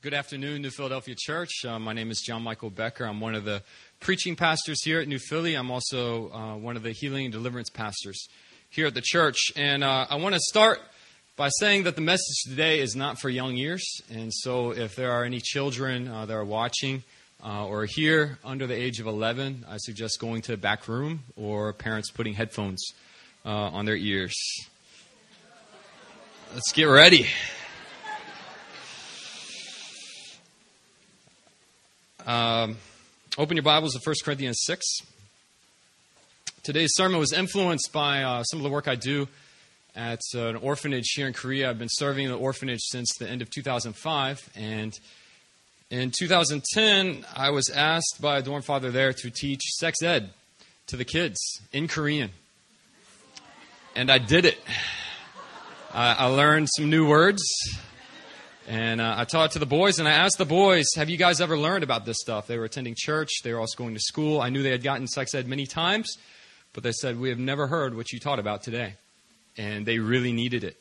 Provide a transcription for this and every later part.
Good afternoon, New Philadelphia Church. Uh, my name is John Michael Becker. I'm one of the preaching pastors here at New Philly. I'm also uh, one of the healing and deliverance pastors here at the church. And uh, I want to start by saying that the message today is not for young ears. And so if there are any children uh, that are watching uh, or here under the age of 11, I suggest going to the back room or parents putting headphones uh, on their ears. Let's get ready. Um, open your Bibles to 1 Corinthians 6. Today's sermon was influenced by uh, some of the work I do at uh, an orphanage here in Korea. I've been serving the orphanage since the end of 2005. And in 2010, I was asked by a dorm father there to teach sex ed to the kids in Korean. And I did it. I, I learned some new words. And uh, I taught to the boys, and I asked the boys, Have you guys ever learned about this stuff? They were attending church, they were also going to school. I knew they had gotten sex ed many times, but they said, We have never heard what you taught about today. And they really needed it.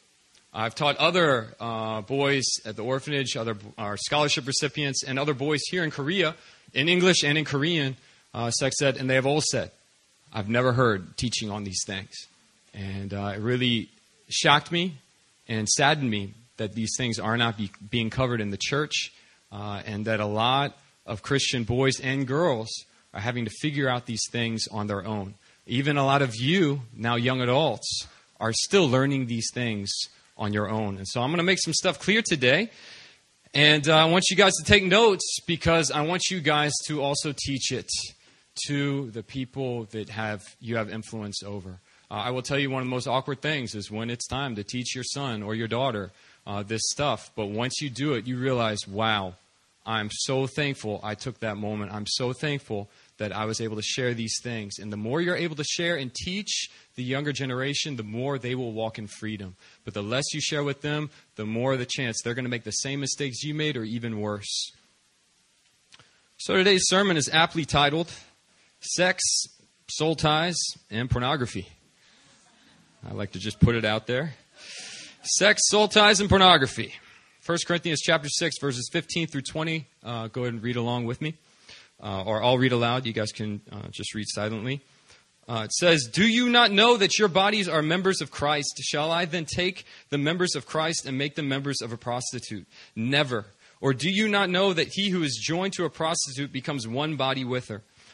I've taught other uh, boys at the orphanage, other our scholarship recipients, and other boys here in Korea, in English and in Korean, uh, sex ed, and they have all said, I've never heard teaching on these things. And uh, it really shocked me and saddened me that these things are not be, being covered in the church, uh, and that a lot of Christian boys and girls are having to figure out these things on their own. Even a lot of you, now young adults, are still learning these things on your own. And so I'm going to make some stuff clear today. And uh, I want you guys to take notes because I want you guys to also teach it to the people that have you have influence over. Uh, I will tell you one of the most awkward things is when it's time to teach your son or your daughter uh, this stuff. But once you do it, you realize, wow, I'm so thankful I took that moment. I'm so thankful that I was able to share these things. And the more you're able to share and teach the younger generation, the more they will walk in freedom. But the less you share with them, the more the chance they're going to make the same mistakes you made or even worse. So today's sermon is aptly titled Sex, Soul Ties, and Pornography. I like to just put it out there. Sex, soul ties, and pornography. 1 Corinthians chapter 6, verses 15 through 20. Uh, go ahead and read along with me. Uh, or I'll read aloud. You guys can uh, just read silently. Uh, it says, Do you not know that your bodies are members of Christ? Shall I then take the members of Christ and make them members of a prostitute? Never. Or do you not know that he who is joined to a prostitute becomes one body with her?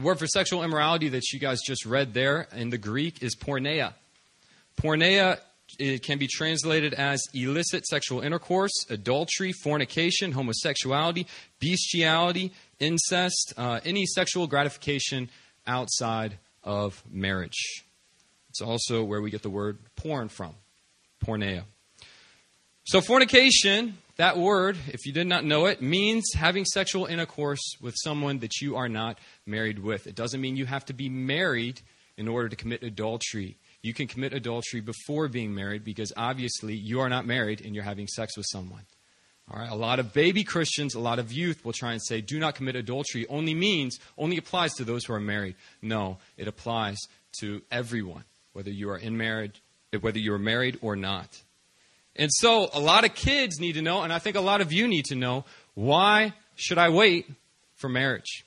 The word for sexual immorality that you guys just read there in the Greek is porneia. Porneia it can be translated as illicit sexual intercourse, adultery, fornication, homosexuality, bestiality, incest, uh, any sexual gratification outside of marriage. It's also where we get the word porn from, porneia. So, fornication, that word, if you did not know it, means having sexual intercourse with someone that you are not married with. It doesn't mean you have to be married in order to commit adultery. You can commit adultery before being married because obviously you are not married and you're having sex with someone. All right, a lot of baby Christians, a lot of youth will try and say, do not commit adultery only means, only applies to those who are married. No, it applies to everyone, whether you are in marriage, whether you are married or not. And so a lot of kids need to know, and I think a lot of you need to know, why should I wait for marriage?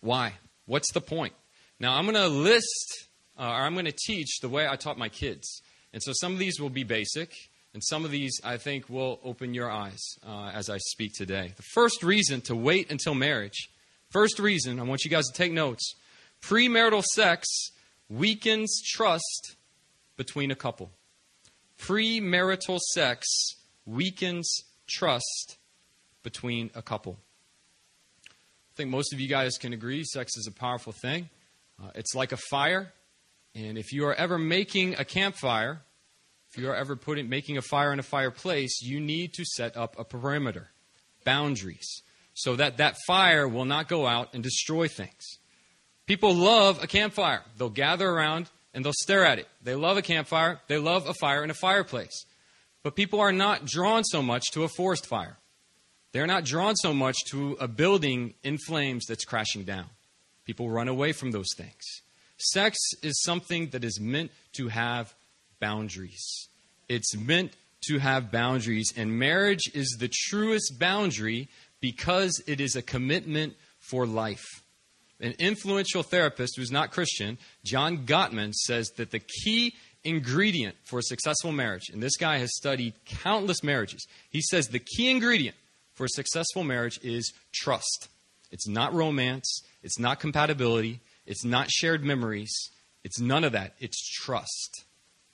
Why? What's the point? Now, I'm going to list, uh, or I'm going to teach the way I taught my kids. And so some of these will be basic, and some of these I think will open your eyes uh, as I speak today. The first reason to wait until marriage, first reason, I want you guys to take notes premarital sex weakens trust between a couple premarital sex weakens trust between a couple. I think most of you guys can agree sex is a powerful thing. Uh, it's like a fire, and if you are ever making a campfire, if you're ever putting, making a fire in a fireplace, you need to set up a perimeter, boundaries, so that that fire will not go out and destroy things. People love a campfire. They'll gather around and they'll stare at it. They love a campfire. They love a fire in a fireplace. But people are not drawn so much to a forest fire. They're not drawn so much to a building in flames that's crashing down. People run away from those things. Sex is something that is meant to have boundaries. It's meant to have boundaries, and marriage is the truest boundary because it is a commitment for life. An influential therapist who's not Christian, John Gottman, says that the key ingredient for a successful marriage, and this guy has studied countless marriages, he says the key ingredient for a successful marriage is trust. It's not romance, it's not compatibility, it's not shared memories, it's none of that. It's trust.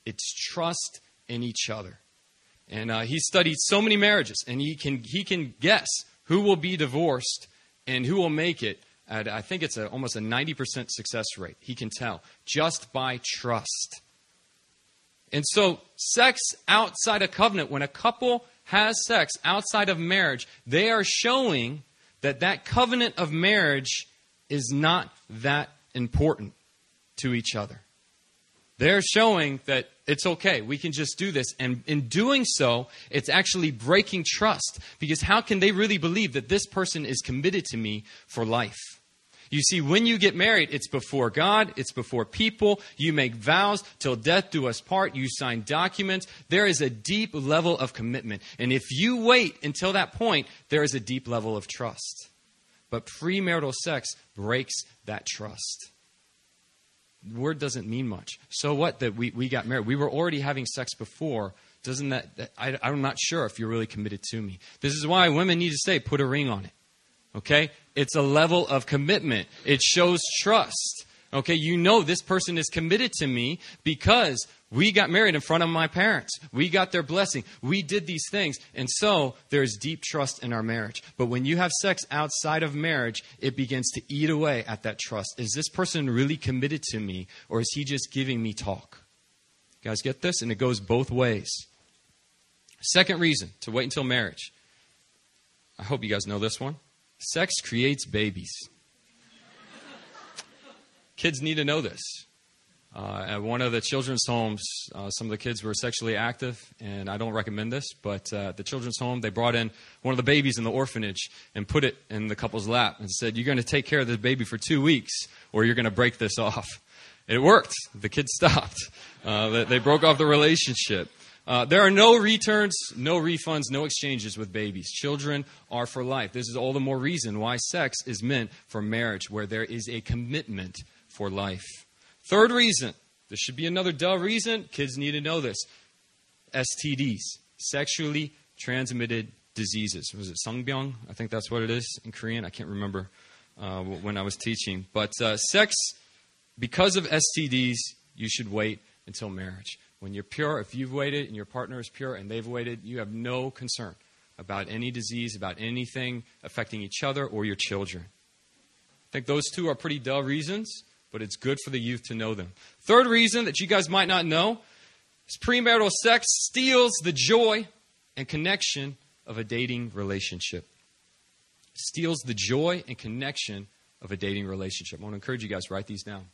It's trust in each other. And uh, he studied so many marriages, and he can, he can guess who will be divorced and who will make it at, I think it's a, almost a 90% success rate. He can tell just by trust. And so, sex outside a covenant, when a couple has sex outside of marriage, they are showing that that covenant of marriage is not that important to each other. They're showing that it's okay. We can just do this. And in doing so, it's actually breaking trust. Because how can they really believe that this person is committed to me for life? You see, when you get married, it's before God, it's before people. You make vows till death do us part. You sign documents. There is a deep level of commitment. And if you wait until that point, there is a deep level of trust. But premarital sex breaks that trust word doesn't mean much. So what that we, we got married? We were already having sex before. Doesn't that, that I, I'm not sure if you're really committed to me. This is why women need to say, put a ring on it. Okay? It's a level of commitment. It shows trust. Okay, you know this person is committed to me because we got married in front of my parents. We got their blessing. We did these things. And so there's deep trust in our marriage. But when you have sex outside of marriage, it begins to eat away at that trust. Is this person really committed to me or is he just giving me talk? You guys get this? And it goes both ways. Second reason to wait until marriage. I hope you guys know this one. Sex creates babies. Kids need to know this. Uh, at one of the children's homes, uh, some of the kids were sexually active, and I don't recommend this, but uh, at the children's home, they brought in one of the babies in the orphanage and put it in the couple's lap and said, You're going to take care of this baby for two weeks, or you're going to break this off. It worked. The kids stopped. Uh, they, they, broke off the relationship. Uh, there are no returns, no refunds, no exchanges with babies. Children are for life. This is all the more reason why sex is meant for marriage, where there is a commitment for life. Third reason, this should be another duh reason. Kids need to know this STDs, sexually transmitted diseases. Was it Sungbyung? I think that's what it is in Korean. I can't remember uh, when I was teaching. But uh, sex, because of STDs, you should wait until marriage. When you're pure, if you've waited and your partner is pure and they've waited, you have no concern about any disease, about anything affecting each other or your children. I think those two are pretty dull reasons but it's good for the youth to know them. Third reason that you guys might not know is premarital sex steals the joy and connection of a dating relationship. Steals the joy and connection of a dating relationship. I want to encourage you guys to write these down.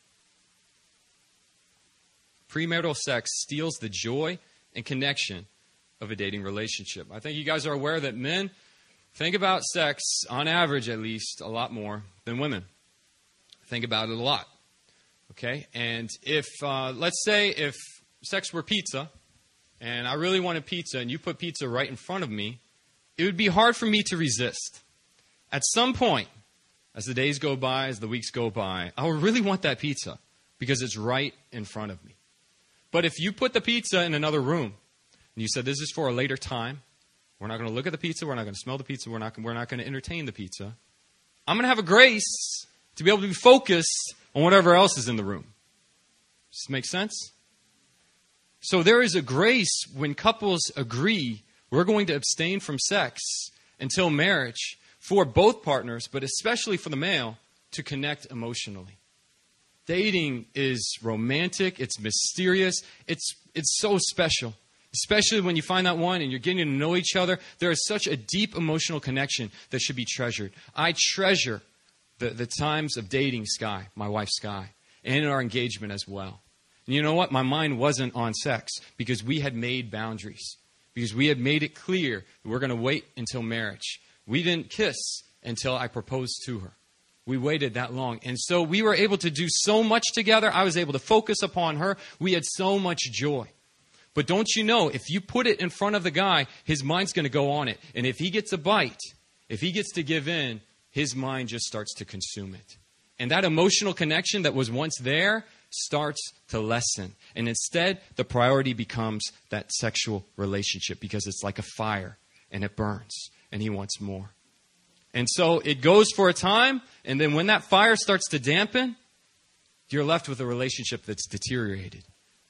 Premarital sex steals the joy and connection of a dating relationship. I think you guys are aware that men think about sex, on average at least, a lot more than women. Think about it a lot. Okay? And if, uh, let's say, if sex were pizza, and I really wanted pizza, and you put pizza right in front of me, it would be hard for me to resist. At some point, as the days go by, as the weeks go by, I would really want that pizza because it's right in front of me. But if you put the pizza in another room, and you said, This is for a later time, we're not going to look at the pizza, we're not going to smell the pizza, we're not, we're not going to entertain the pizza, I'm going to have a grace to be able to be focused on whatever else is in the room. Does this make sense? So there is a grace when couples agree we're going to abstain from sex until marriage for both partners, but especially for the male, to connect emotionally. Dating is romantic, it's mysterious, it's, it's so special. Especially when you find that one and you're getting to know each other, there is such a deep emotional connection that should be treasured. I treasure the, the times of dating Sky, my wife Sky, and our engagement as well. And you know what? My mind wasn't on sex because we had made boundaries, because we had made it clear we're going to wait until marriage. We didn't kiss until I proposed to her. We waited that long. And so we were able to do so much together. I was able to focus upon her. We had so much joy. But don't you know, if you put it in front of the guy, his mind's going to go on it. And if he gets a bite, if he gets to give in, his mind just starts to consume it. And that emotional connection that was once there starts to lessen. And instead, the priority becomes that sexual relationship because it's like a fire and it burns and he wants more. And so it goes for a time, and then when that fire starts to dampen, you're left with a relationship that's deteriorated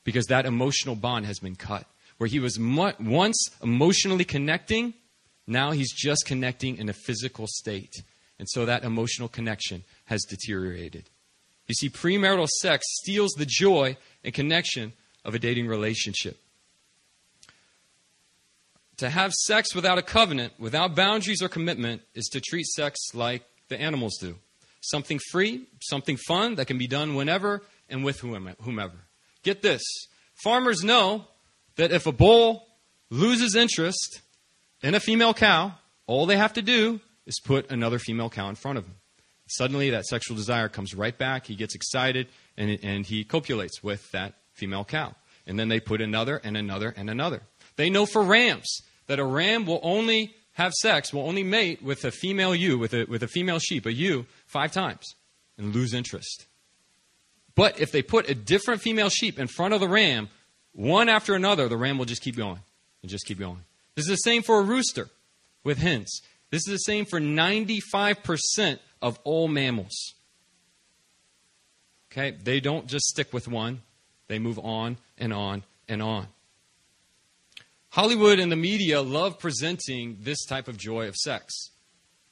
because that emotional bond has been cut. Where he was mu- once emotionally connecting, now he's just connecting in a physical state. And so that emotional connection has deteriorated. You see, premarital sex steals the joy and connection of a dating relationship. To have sex without a covenant, without boundaries or commitment, is to treat sex like the animals do something free, something fun that can be done whenever and with whomever. Get this farmers know that if a bull loses interest in a female cow, all they have to do is put another female cow in front of him. Suddenly, that sexual desire comes right back. He gets excited and, and he copulates with that female cow. And then they put another and another and another. They know for rams that a ram will only have sex, will only mate with a female ewe, with a, with a female sheep, a ewe, five times and lose interest. But if they put a different female sheep in front of the ram, one after another, the ram will just keep going and just keep going. This is the same for a rooster with hens. This is the same for 95% of all mammals. Okay? They don't just stick with one, they move on and on and on. Hollywood and the media love presenting this type of joy of sex.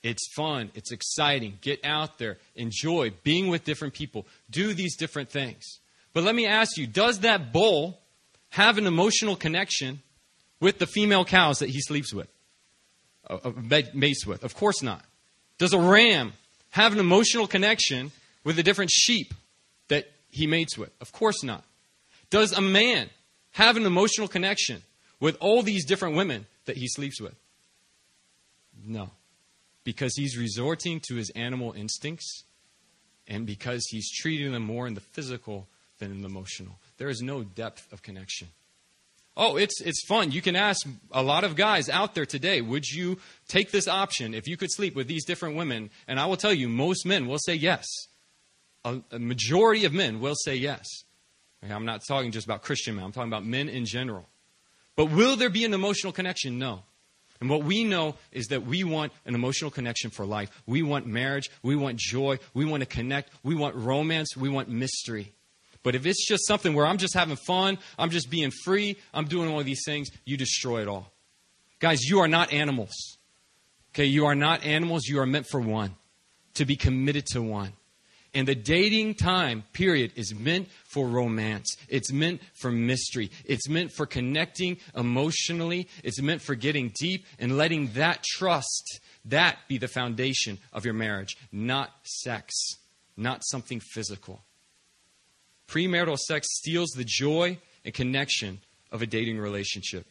It's fun, it's exciting. Get out there, enjoy being with different people, do these different things. But let me ask you does that bull have an emotional connection with the female cows that he sleeps with, uh, mates with? Of course not. Does a ram have an emotional connection with the different sheep that he mates with? Of course not. Does a man have an emotional connection with all these different women that he sleeps with? No. Because he's resorting to his animal instincts and because he's treating them more in the physical than in the emotional. There is no depth of connection. Oh, it's, it's fun. You can ask a lot of guys out there today, would you take this option if you could sleep with these different women? And I will tell you, most men will say yes. A, a majority of men will say yes. I'm not talking just about Christian men, I'm talking about men in general. But will there be an emotional connection? No. And what we know is that we want an emotional connection for life. We want marriage. We want joy. We want to connect. We want romance. We want mystery. But if it's just something where I'm just having fun, I'm just being free, I'm doing all of these things, you destroy it all. Guys, you are not animals. Okay, you are not animals. You are meant for one, to be committed to one. And the dating time period is meant for romance. It's meant for mystery. It's meant for connecting emotionally. It's meant for getting deep and letting that trust, that be the foundation of your marriage, not sex, not something physical. Premarital sex steals the joy and connection of a dating relationship.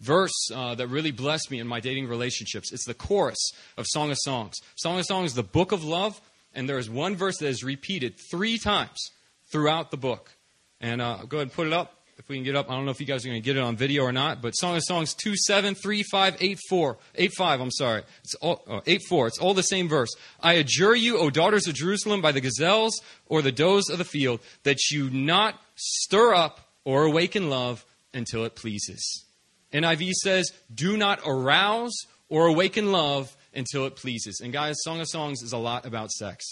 Verse uh, that really blessed me in my dating relationships. It's the chorus of Song of Songs. Song of Songs is the book of love, and there is one verse that is repeated three times throughout the book. And uh, go ahead and put it up. If we can get up, I don't know if you guys are going to get it on video or not, but Song of Songs 2 7, 3 5, 8 4, 8 5, I'm sorry. It's all, uh, 8 4. It's all the same verse. I adjure you, O daughters of Jerusalem, by the gazelles or the does of the field, that you not stir up or awaken love until it pleases. NIV says, do not arouse or awaken love until it pleases. And guys, Song of Songs is a lot about sex.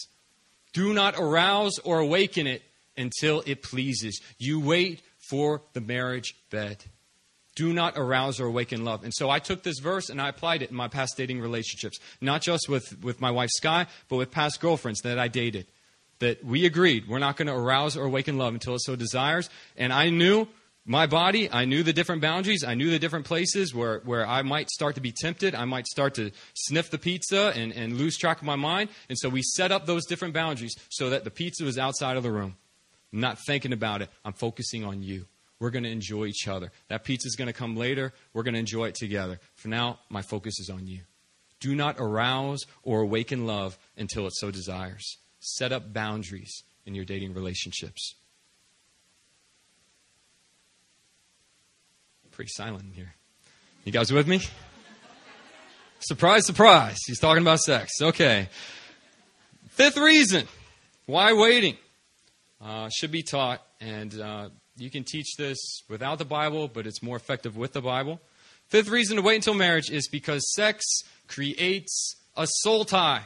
Do not arouse or awaken it until it pleases. You wait for the marriage bed. Do not arouse or awaken love. And so I took this verse and I applied it in my past dating relationships, not just with, with my wife Sky, but with past girlfriends that I dated. That we agreed we're not going to arouse or awaken love until it so desires. And I knew my body, I knew the different boundaries. I knew the different places where, where I might start to be tempted. I might start to sniff the pizza and, and lose track of my mind. And so we set up those different boundaries so that the pizza was outside of the room. I'm not thinking about it. I'm focusing on you. We're going to enjoy each other. That pizza is going to come later. We're going to enjoy it together. For now, my focus is on you. Do not arouse or awaken love until it so desires. Set up boundaries in your dating relationships. Pretty silent in here. You guys with me? surprise, surprise. He's talking about sex. Okay. Fifth reason why waiting uh, should be taught, and uh, you can teach this without the Bible, but it's more effective with the Bible. Fifth reason to wait until marriage is because sex creates a soul tie.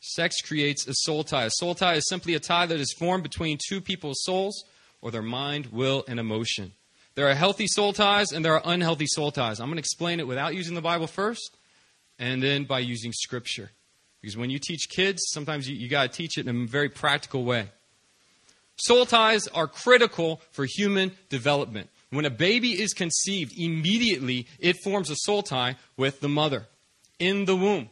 Sex creates a soul tie. A soul tie is simply a tie that is formed between two people's souls or their mind, will, and emotion. There are healthy soul ties and there are unhealthy soul ties. I'm going to explain it without using the Bible first and then by using Scripture. Because when you teach kids, sometimes you, you got to teach it in a very practical way. Soul ties are critical for human development. When a baby is conceived, immediately it forms a soul tie with the mother in the womb.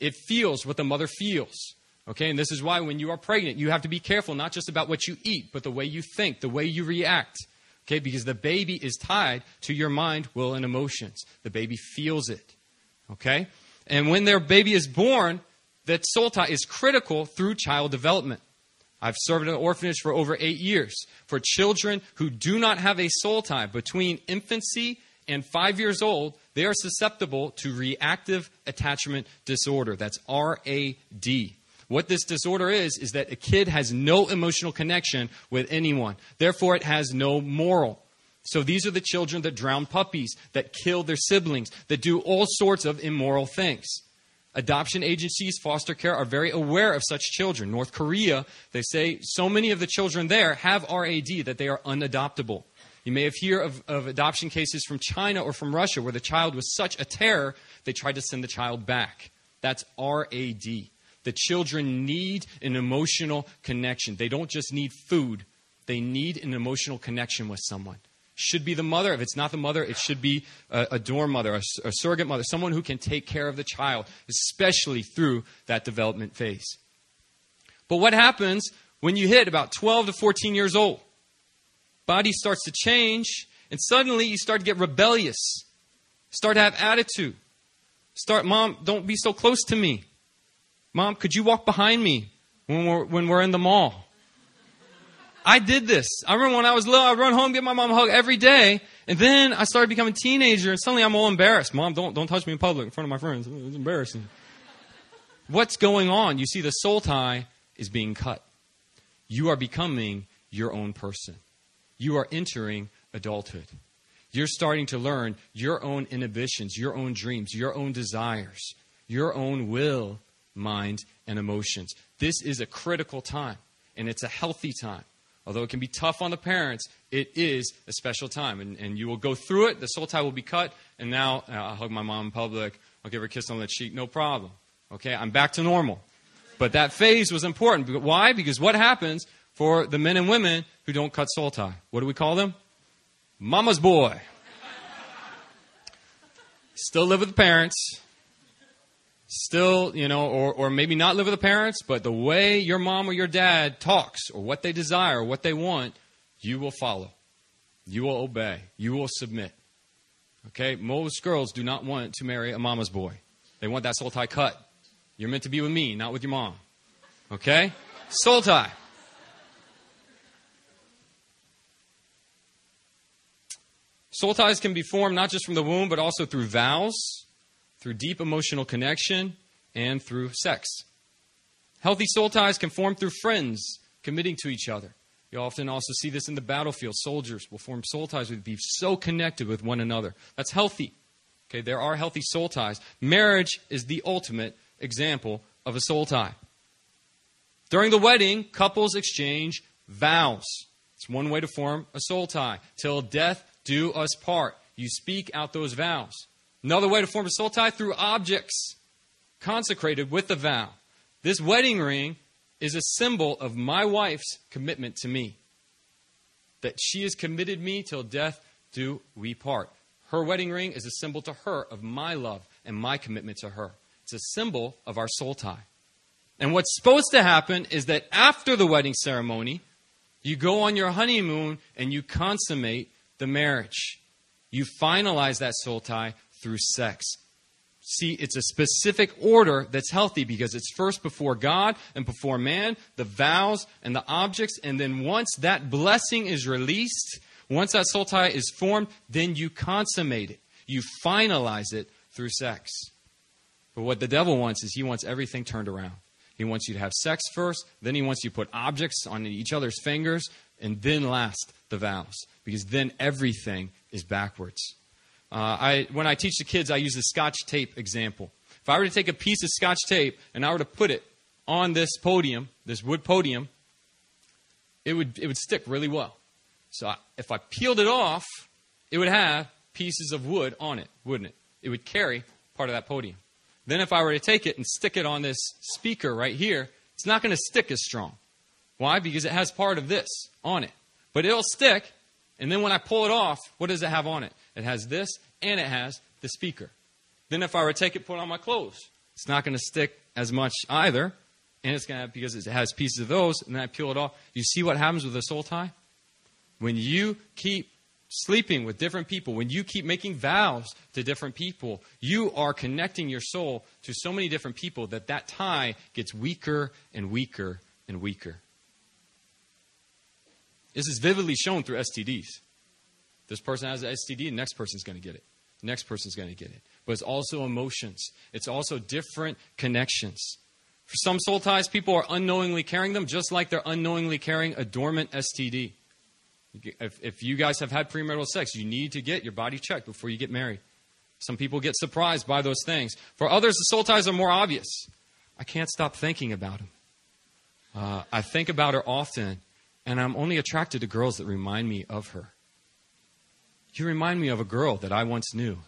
It feels what the mother feels. Okay, and this is why when you are pregnant, you have to be careful not just about what you eat, but the way you think, the way you react. Okay, because the baby is tied to your mind, will, and emotions. The baby feels it. Okay? And when their baby is born, that soul tie is critical through child development. I've served in an orphanage for over eight years. For children who do not have a soul tie between infancy and five years old, they are susceptible to reactive attachment disorder. That's RAD. What this disorder is, is that a kid has no emotional connection with anyone. Therefore, it has no moral. So these are the children that drown puppies, that kill their siblings, that do all sorts of immoral things. Adoption agencies, foster care are very aware of such children. North Korea, they say so many of the children there have RAD that they are unadoptable. You may have heard of, of adoption cases from China or from Russia where the child was such a terror they tried to send the child back. That's RAD. The children need an emotional connection. They don't just need food, they need an emotional connection with someone. Should be the mother. If it's not the mother, it should be a, a dorm mother, a, a surrogate mother, someone who can take care of the child, especially through that development phase. But what happens when you hit about 12 to 14 years old? Body starts to change, and suddenly you start to get rebellious, start to have attitude. Start, mom, don't be so close to me. Mom, could you walk behind me when we're, when we're in the mall? I did this. I remember when I was little, I'd run home, get my mom a hug every day. And then I started becoming a teenager and suddenly I'm all embarrassed. Mom, don't, don't touch me in public in front of my friends. It's embarrassing. What's going on? You see, the soul tie is being cut. You are becoming your own person. You are entering adulthood. You're starting to learn your own inhibitions, your own dreams, your own desires, your own will mind, and emotions. This is a critical time, and it's a healthy time. Although it can be tough on the parents, it is a special time. And, and you will go through it, the soul tie will be cut, and now uh, I'll hug my mom in public, I'll give her a kiss on the cheek, no problem. Okay, I'm back to normal. But that phase was important. Why? Because what happens for the men and women who don't cut soul tie? What do we call them? Mama's boy. Still live with the parents, still, you know, or, or maybe not live with the parents, but the way your mom or your dad talks or what they desire or what they want, you will follow. You will obey. You will submit. Okay? Most girls do not want to marry a mama's boy. They want that soul tie cut. You're meant to be with me, not with your mom. Okay? Soul tie. Soul ties can be formed not just from the womb, but also through vows through deep emotional connection, and through sex. Healthy soul ties can form through friends committing to each other. You often also see this in the battlefield. Soldiers will form soul ties with be so connected with one another. That's healthy. Okay, there are healthy soul ties. Marriage is the ultimate example of a soul tie. During the wedding, couples exchange vows. It's one way to form a soul tie. Till death do us part. You speak out those vows. Another way to form a soul tie through objects consecrated with a vow. This wedding ring is a symbol of my wife's commitment to me. that she has committed me till death do we part. Her wedding ring is a symbol to her of my love and my commitment to her. It's a symbol of our soul tie. And what's supposed to happen is that after the wedding ceremony, you go on your honeymoon and you consummate the marriage. You finalize that soul tie through sex. See, it's a specific order that's healthy because it's first before God and before man, the vows and the objects, and then once that blessing is released, once that soul tie is formed, then you consummate it. You finalize it through sex. But what the devil wants is he wants everything turned around. He wants you to have sex first, then he wants you to put objects on each other's fingers, and then last the vows. Because then everything is backwards. Uh, I, when I teach the kids, I use the scotch tape example. If I were to take a piece of scotch tape and I were to put it on this podium, this wood podium, it would, it would stick really well. So I, if I peeled it off, it would have pieces of wood on it, wouldn't it? It would carry part of that podium. Then if I were to take it and stick it on this speaker right here, it's not going to stick as strong. Why? Because it has part of this on it. But it'll stick, and then when I pull it off, what does it have on it? It has this, and it has the speaker. Then if I were to take it, put on my clothes, it's not going to stick as much either, and it's going to because it has pieces of those, and then I peel it off. You see what happens with a soul tie? When you keep sleeping with different people, when you keep making vows to different people, you are connecting your soul to so many different people that that tie gets weaker and weaker and weaker. This is vividly shown through STDs. This person has an STD, the next person's going to get it. The next person's going to get it. But it's also emotions, it's also different connections. For some soul ties, people are unknowingly carrying them, just like they're unknowingly carrying a dormant STD. If, if you guys have had premarital sex, you need to get your body checked before you get married. Some people get surprised by those things. For others, the soul ties are more obvious. I can't stop thinking about him. Uh, I think about her often, and I'm only attracted to girls that remind me of her. You remind me of a girl that I once knew.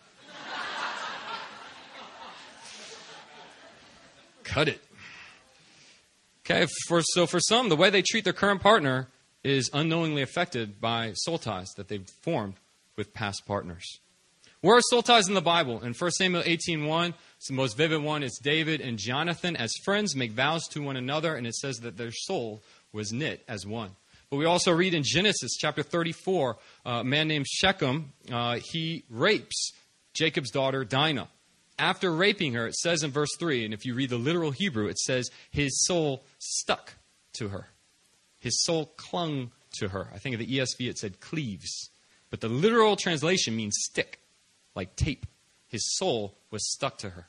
Cut it. Okay, for, so for some, the way they treat their current partner is unknowingly affected by soul ties that they've formed with past partners. Where are soul ties in the Bible? In 1 Samuel 18.1, it's the most vivid one. It's David and Jonathan as friends make vows to one another, and it says that their soul was knit as one. But we also read in Genesis chapter 34, uh, a man named Shechem, uh, he rapes Jacob's daughter Dinah. After raping her, it says in verse 3, and if you read the literal Hebrew, it says his soul stuck to her. His soul clung to her. I think of the ESV it said cleaves. But the literal translation means stick, like tape. His soul was stuck to her.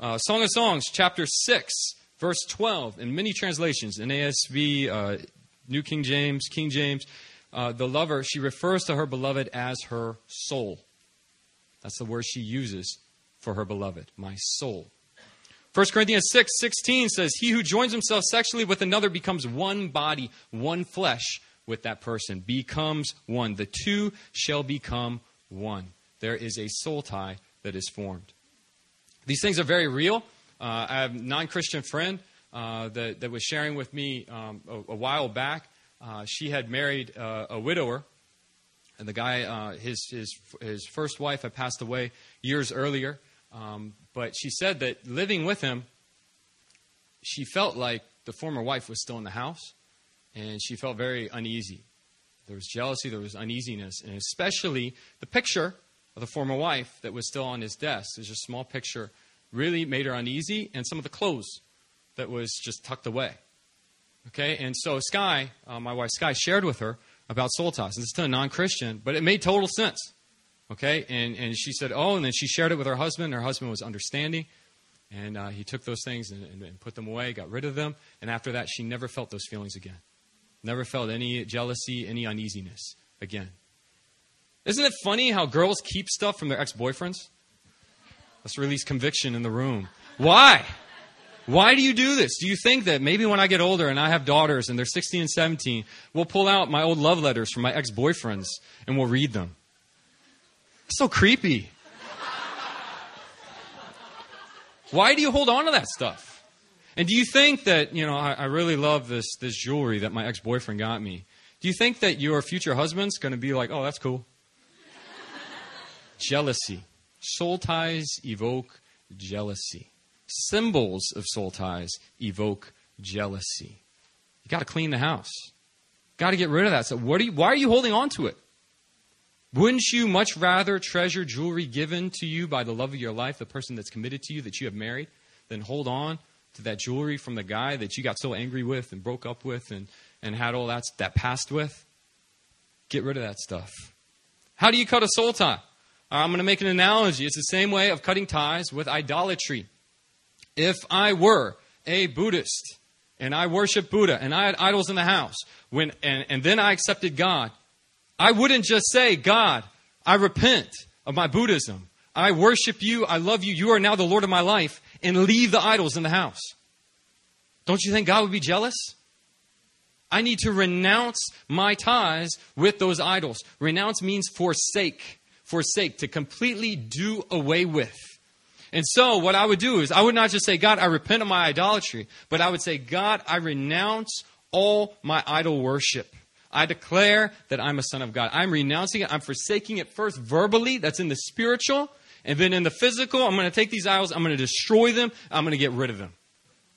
Uh, Song of Songs, chapter 6, verse 12, in many translations, in ASV, uh, New King James, King James, uh, the lover, she refers to her beloved as her soul. That's the word she uses for her beloved, my soul. 1 Corinthians 6 16 says, He who joins himself sexually with another becomes one body, one flesh with that person, becomes one. The two shall become one. There is a soul tie that is formed. These things are very real. Uh, I have a non Christian friend uh, that, that was sharing with me um, a, a, while back. Uh, she had married uh, a widower, and the guy, uh, his, his, his first wife had passed away years earlier. Um, but she said that living with him, she felt like the former wife was still in the house, and she felt very uneasy. There was jealousy, there was uneasiness, and especially the picture of the former wife that was still on his desk. There's a small picture, really made her uneasy, and some of the clothes that was just tucked away. Okay, and so Sky, uh, my wife Sky, shared with her about soul ties. This is to a non Christian, but it made total sense. Okay, and, and she said, oh, and then she shared it with her husband. Her husband was understanding, and uh, he took those things and, and, and put them away, got rid of them, and after that, she never felt those feelings again. Never felt any jealousy, any uneasiness again. Isn't it funny how girls keep stuff from their ex boyfriends? Let's release conviction in the room. Why? Why do you do this? Do you think that maybe when I get older and I have daughters and they're 16 and 17, we'll pull out my old love letters from my ex boyfriends and we'll read them? It's so creepy. Why do you hold on to that stuff? And do you think that, you know, I, I really love this, this jewelry that my ex boyfriend got me? Do you think that your future husband's going to be like, oh, that's cool? jealousy. Soul ties evoke jealousy. Symbols of soul ties evoke jealousy. You got to clean the house. Got to get rid of that. So what are you, why are you holding on to it? Wouldn't you much rather treasure jewelry given to you by the love of your life, the person that's committed to you that you have married, than hold on to that jewelry from the guy that you got so angry with and broke up with and, and had all that, that past with? Get rid of that stuff. How do you cut a soul tie? I'm going to make an analogy. It's the same way of cutting ties with idolatry. If I were a Buddhist and I worship Buddha and I had idols in the house, when, and, and then I accepted God, I wouldn't just say, God, I repent of my Buddhism. I worship you. I love you. You are now the Lord of my life and leave the idols in the house. Don't you think God would be jealous? I need to renounce my ties with those idols. Renounce means forsake, forsake, to completely do away with. And so, what I would do is, I would not just say, God, I repent of my idolatry, but I would say, God, I renounce all my idol worship. I declare that I'm a son of God. I'm renouncing it. I'm forsaking it first verbally, that's in the spiritual. And then in the physical, I'm going to take these idols, I'm going to destroy them, I'm going to get rid of them.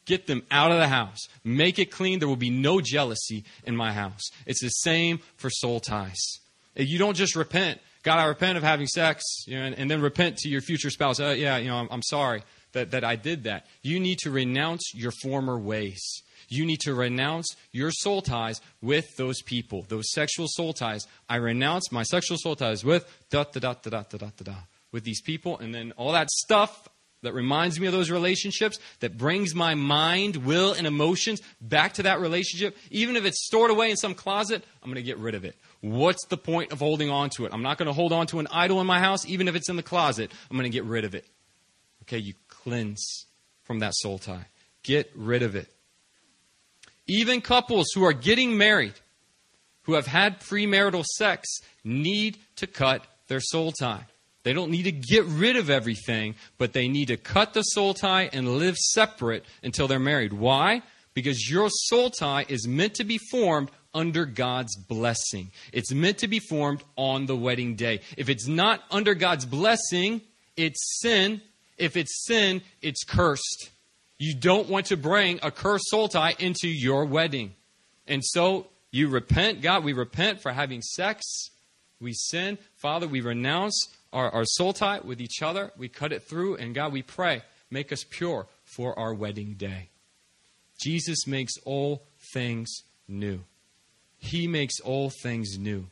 Get them out of the house. Make it clean. There will be no jealousy in my house. It's the same for soul ties. You don't just repent. God, I repent of having sex, you know, and, and then repent to your future spouse. Uh, yeah, you know, I'm, I'm sorry that, that I did that. You need to renounce your former ways. You need to renounce your soul ties with those people, those sexual soul ties. I renounce my sexual soul ties with da da da da da da da da with these people, and then all that stuff that reminds me of those relationships, that brings my mind, will, and emotions back to that relationship, even if it's stored away in some closet, I'm going to get rid of it. What's the point of holding on to it? I'm not going to hold on to an idol in my house, even if it's in the closet. I'm going to get rid of it. Okay, you cleanse from that soul tie. Get rid of it. Even couples who are getting married, who have had premarital sex, need to cut their soul tie. They don't need to get rid of everything, but they need to cut the soul tie and live separate until they're married. Why? Because your soul tie is meant to be formed under God's blessing. It's meant to be formed on the wedding day. If it's not under God's blessing, it's sin. If it's sin, it's cursed. You don't want to bring a cursed soul tie into your wedding. And so you repent. God, we repent for having sex. We sin. Father, we renounce our, our soul tie with each other. We cut it through. And God, we pray, make us pure for our wedding day. Jesus makes all things new. He makes all things new.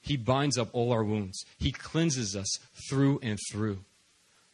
He binds up all our wounds. He cleanses us through and through.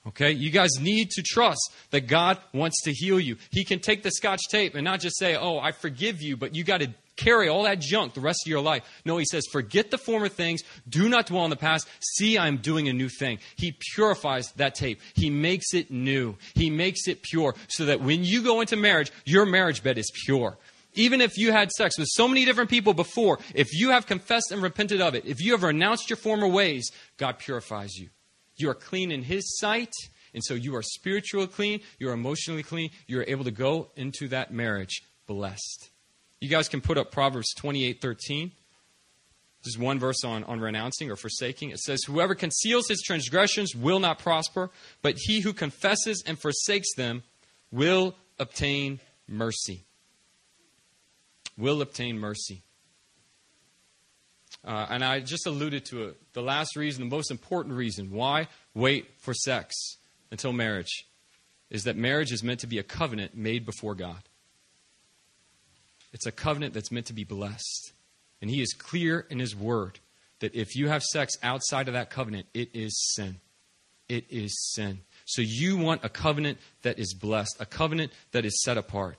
Okay? You guys need to trust that God wants to heal you. He can take the scotch tape and not just say, Oh, I forgive you, but you got to carry all that junk the rest of your life. No, he says, Forget the former things. Do not dwell on the past. See, I'm doing a new thing. He purifies that tape. He makes it new. He makes it pure so that when you go into marriage, your marriage bed is pure. Even if you had sex with so many different people before, if you have confessed and repented of it, if you have renounced your former ways, God purifies you. You are clean in His sight, and so you are spiritually clean, you are emotionally clean, you are able to go into that marriage blessed. You guys can put up Proverbs 28 13. This is one verse on, on renouncing or forsaking. It says, Whoever conceals his transgressions will not prosper, but he who confesses and forsakes them will obtain mercy. Will obtain mercy. Uh, and I just alluded to it. The last reason, the most important reason why wait for sex until marriage is that marriage is meant to be a covenant made before God. It's a covenant that's meant to be blessed. And He is clear in His word that if you have sex outside of that covenant, it is sin. It is sin. So you want a covenant that is blessed, a covenant that is set apart.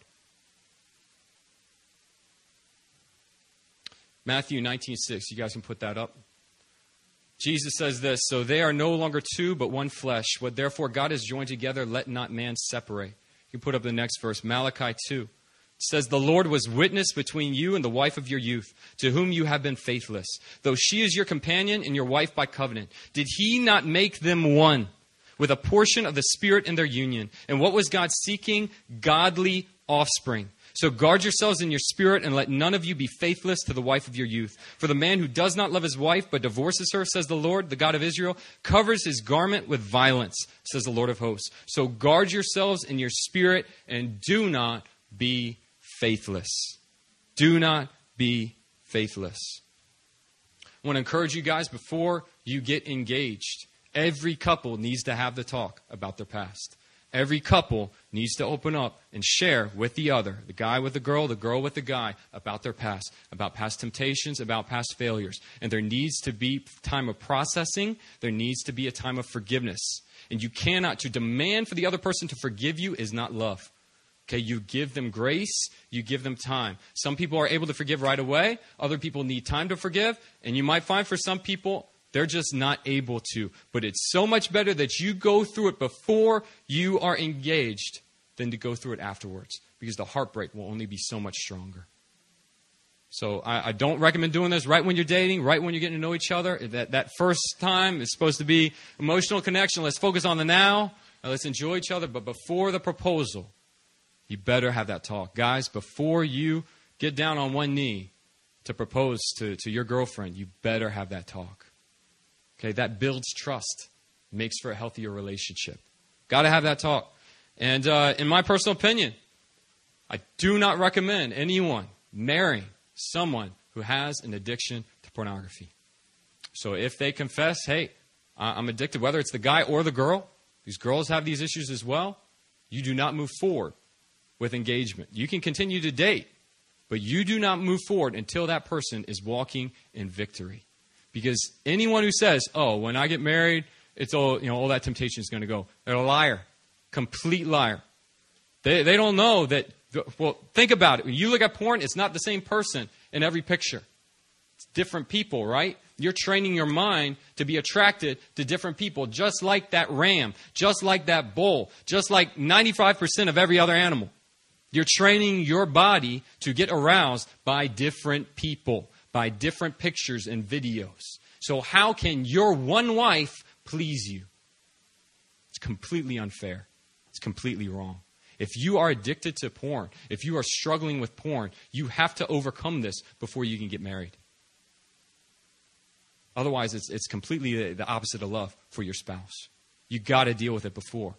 Matthew 19:6. You guys can put that up. Jesus says this, so they are no longer two but one flesh. What therefore God has joined together, let not man separate. You put up the next verse, Malachi 2. It says, The Lord was witness between you and the wife of your youth, to whom you have been faithless, though she is your companion and your wife by covenant. Did he not make them one with a portion of the Spirit in their union? And what was God seeking? Godly offspring. So guard yourselves in your spirit, and let none of you be faithless to the wife of your youth. For the man who does not love his wife, but divorces her, says the Lord, the God of Israel, covers his garment with violence, says the Lord of hosts. So guard yourselves in your spirit, and do not be faithless. Do not be faithless. I want to encourage you guys before you get engaged. Every couple needs to have the talk about their past. Every couple needs to open up and share with the other, the guy with the girl, the girl with the guy, about their past, about past temptations, about past failures. And there needs to be time of processing, there needs to be a time of forgiveness. And you cannot, to demand for the other person to forgive you is not love. Okay, you give them grace, you give them time. Some people are able to forgive right away, other people need time to forgive, and you might find for some people they're just not able to. But it's so much better that you go through it before you are engaged than to go through it afterwards because the heartbreak will only be so much stronger. So I, I, don't recommend doing this right when you're dating, right when you're getting to know each other. That, that first time is supposed to be emotional connection. Let's focus on the now. Let's enjoy each other. But before the proposal, you better have that talk. Guys, before you get down on one knee to propose to, to your girlfriend, you better have that talk. Okay, that builds trust, makes for a healthier relationship. Got to have that talk. And uh, in my personal opinion, I do not recommend anyone marrying someone who has an addiction to pornography. So if they confess, hey, I'm addicted, whether it's the guy or the girl, these girls have these issues as well, you do not move forward with engagement. You can continue to date, but you do not move forward until that person is walking in victory. Because anyone who says, "Oh, when I get married, it's all you know, all that temptation is going to go," they're a liar, complete liar. They they don't know that. Well, think about it. When you look at porn, it's not the same person in every picture. It's different people, right? You're training your mind to be attracted to different people, just like that ram, just like that bull, just like 95% of every other animal. You're training your body to get aroused by different people by different pictures and videos. So, how can your one wife please you? It's completely unfair. It's completely wrong. If you are addicted to porn, if you are struggling with porn, you have to overcome this before you can get married. Otherwise, it's, it's completely the opposite of love for your spouse. You got to deal with it before.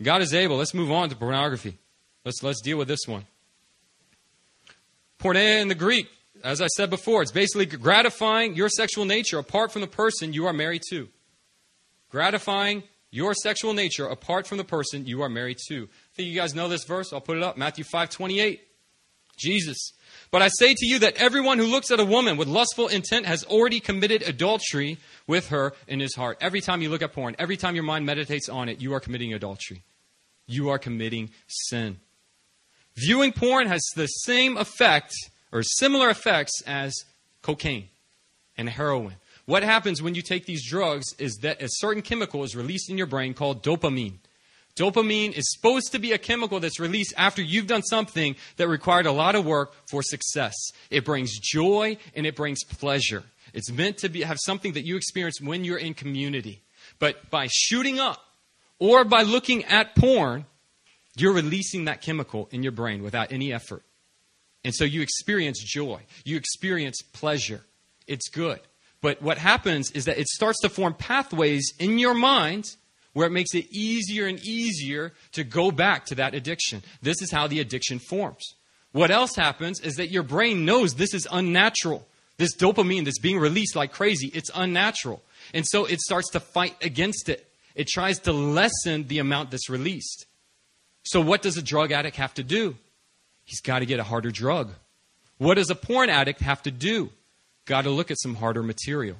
God is able. Let's move on to pornography. Let's, let's deal with this one. Porneia in the Greek as I said before, it's basically gratifying your sexual nature apart from the person you are married to. Gratifying your sexual nature apart from the person you are married to. I think you guys know this verse. I'll put it up. Matthew 5 28. Jesus. But I say to you that everyone who looks at a woman with lustful intent has already committed adultery with her in his heart. Every time you look at porn, every time your mind meditates on it, you are committing adultery. You are committing sin. Viewing porn has the same effect or similar effects as cocaine and heroin. What happens when you take these drugs is that a certain chemical is released in your brain called dopamine. Dopamine is supposed to be a chemical that's released after you've done something that required a lot of work for success. It brings joy and it brings pleasure. It's meant to be, have something that you experience when you're in community. But by shooting up or by looking at porn, you're releasing that chemical in your brain without any effort. And so you experience joy, you experience pleasure. It's good. But what happens is that it starts to form pathways in your mind where it makes it easier and easier to go back to that addiction. This is how the addiction forms. What else happens is that your brain knows this is unnatural. This dopamine that's being released like crazy, it's unnatural. And so it starts to fight against it. It tries to lessen the amount that's released. So, what does a drug addict have to do? He's got to get a harder drug. What does a porn addict have to do? Got to look at some harder material.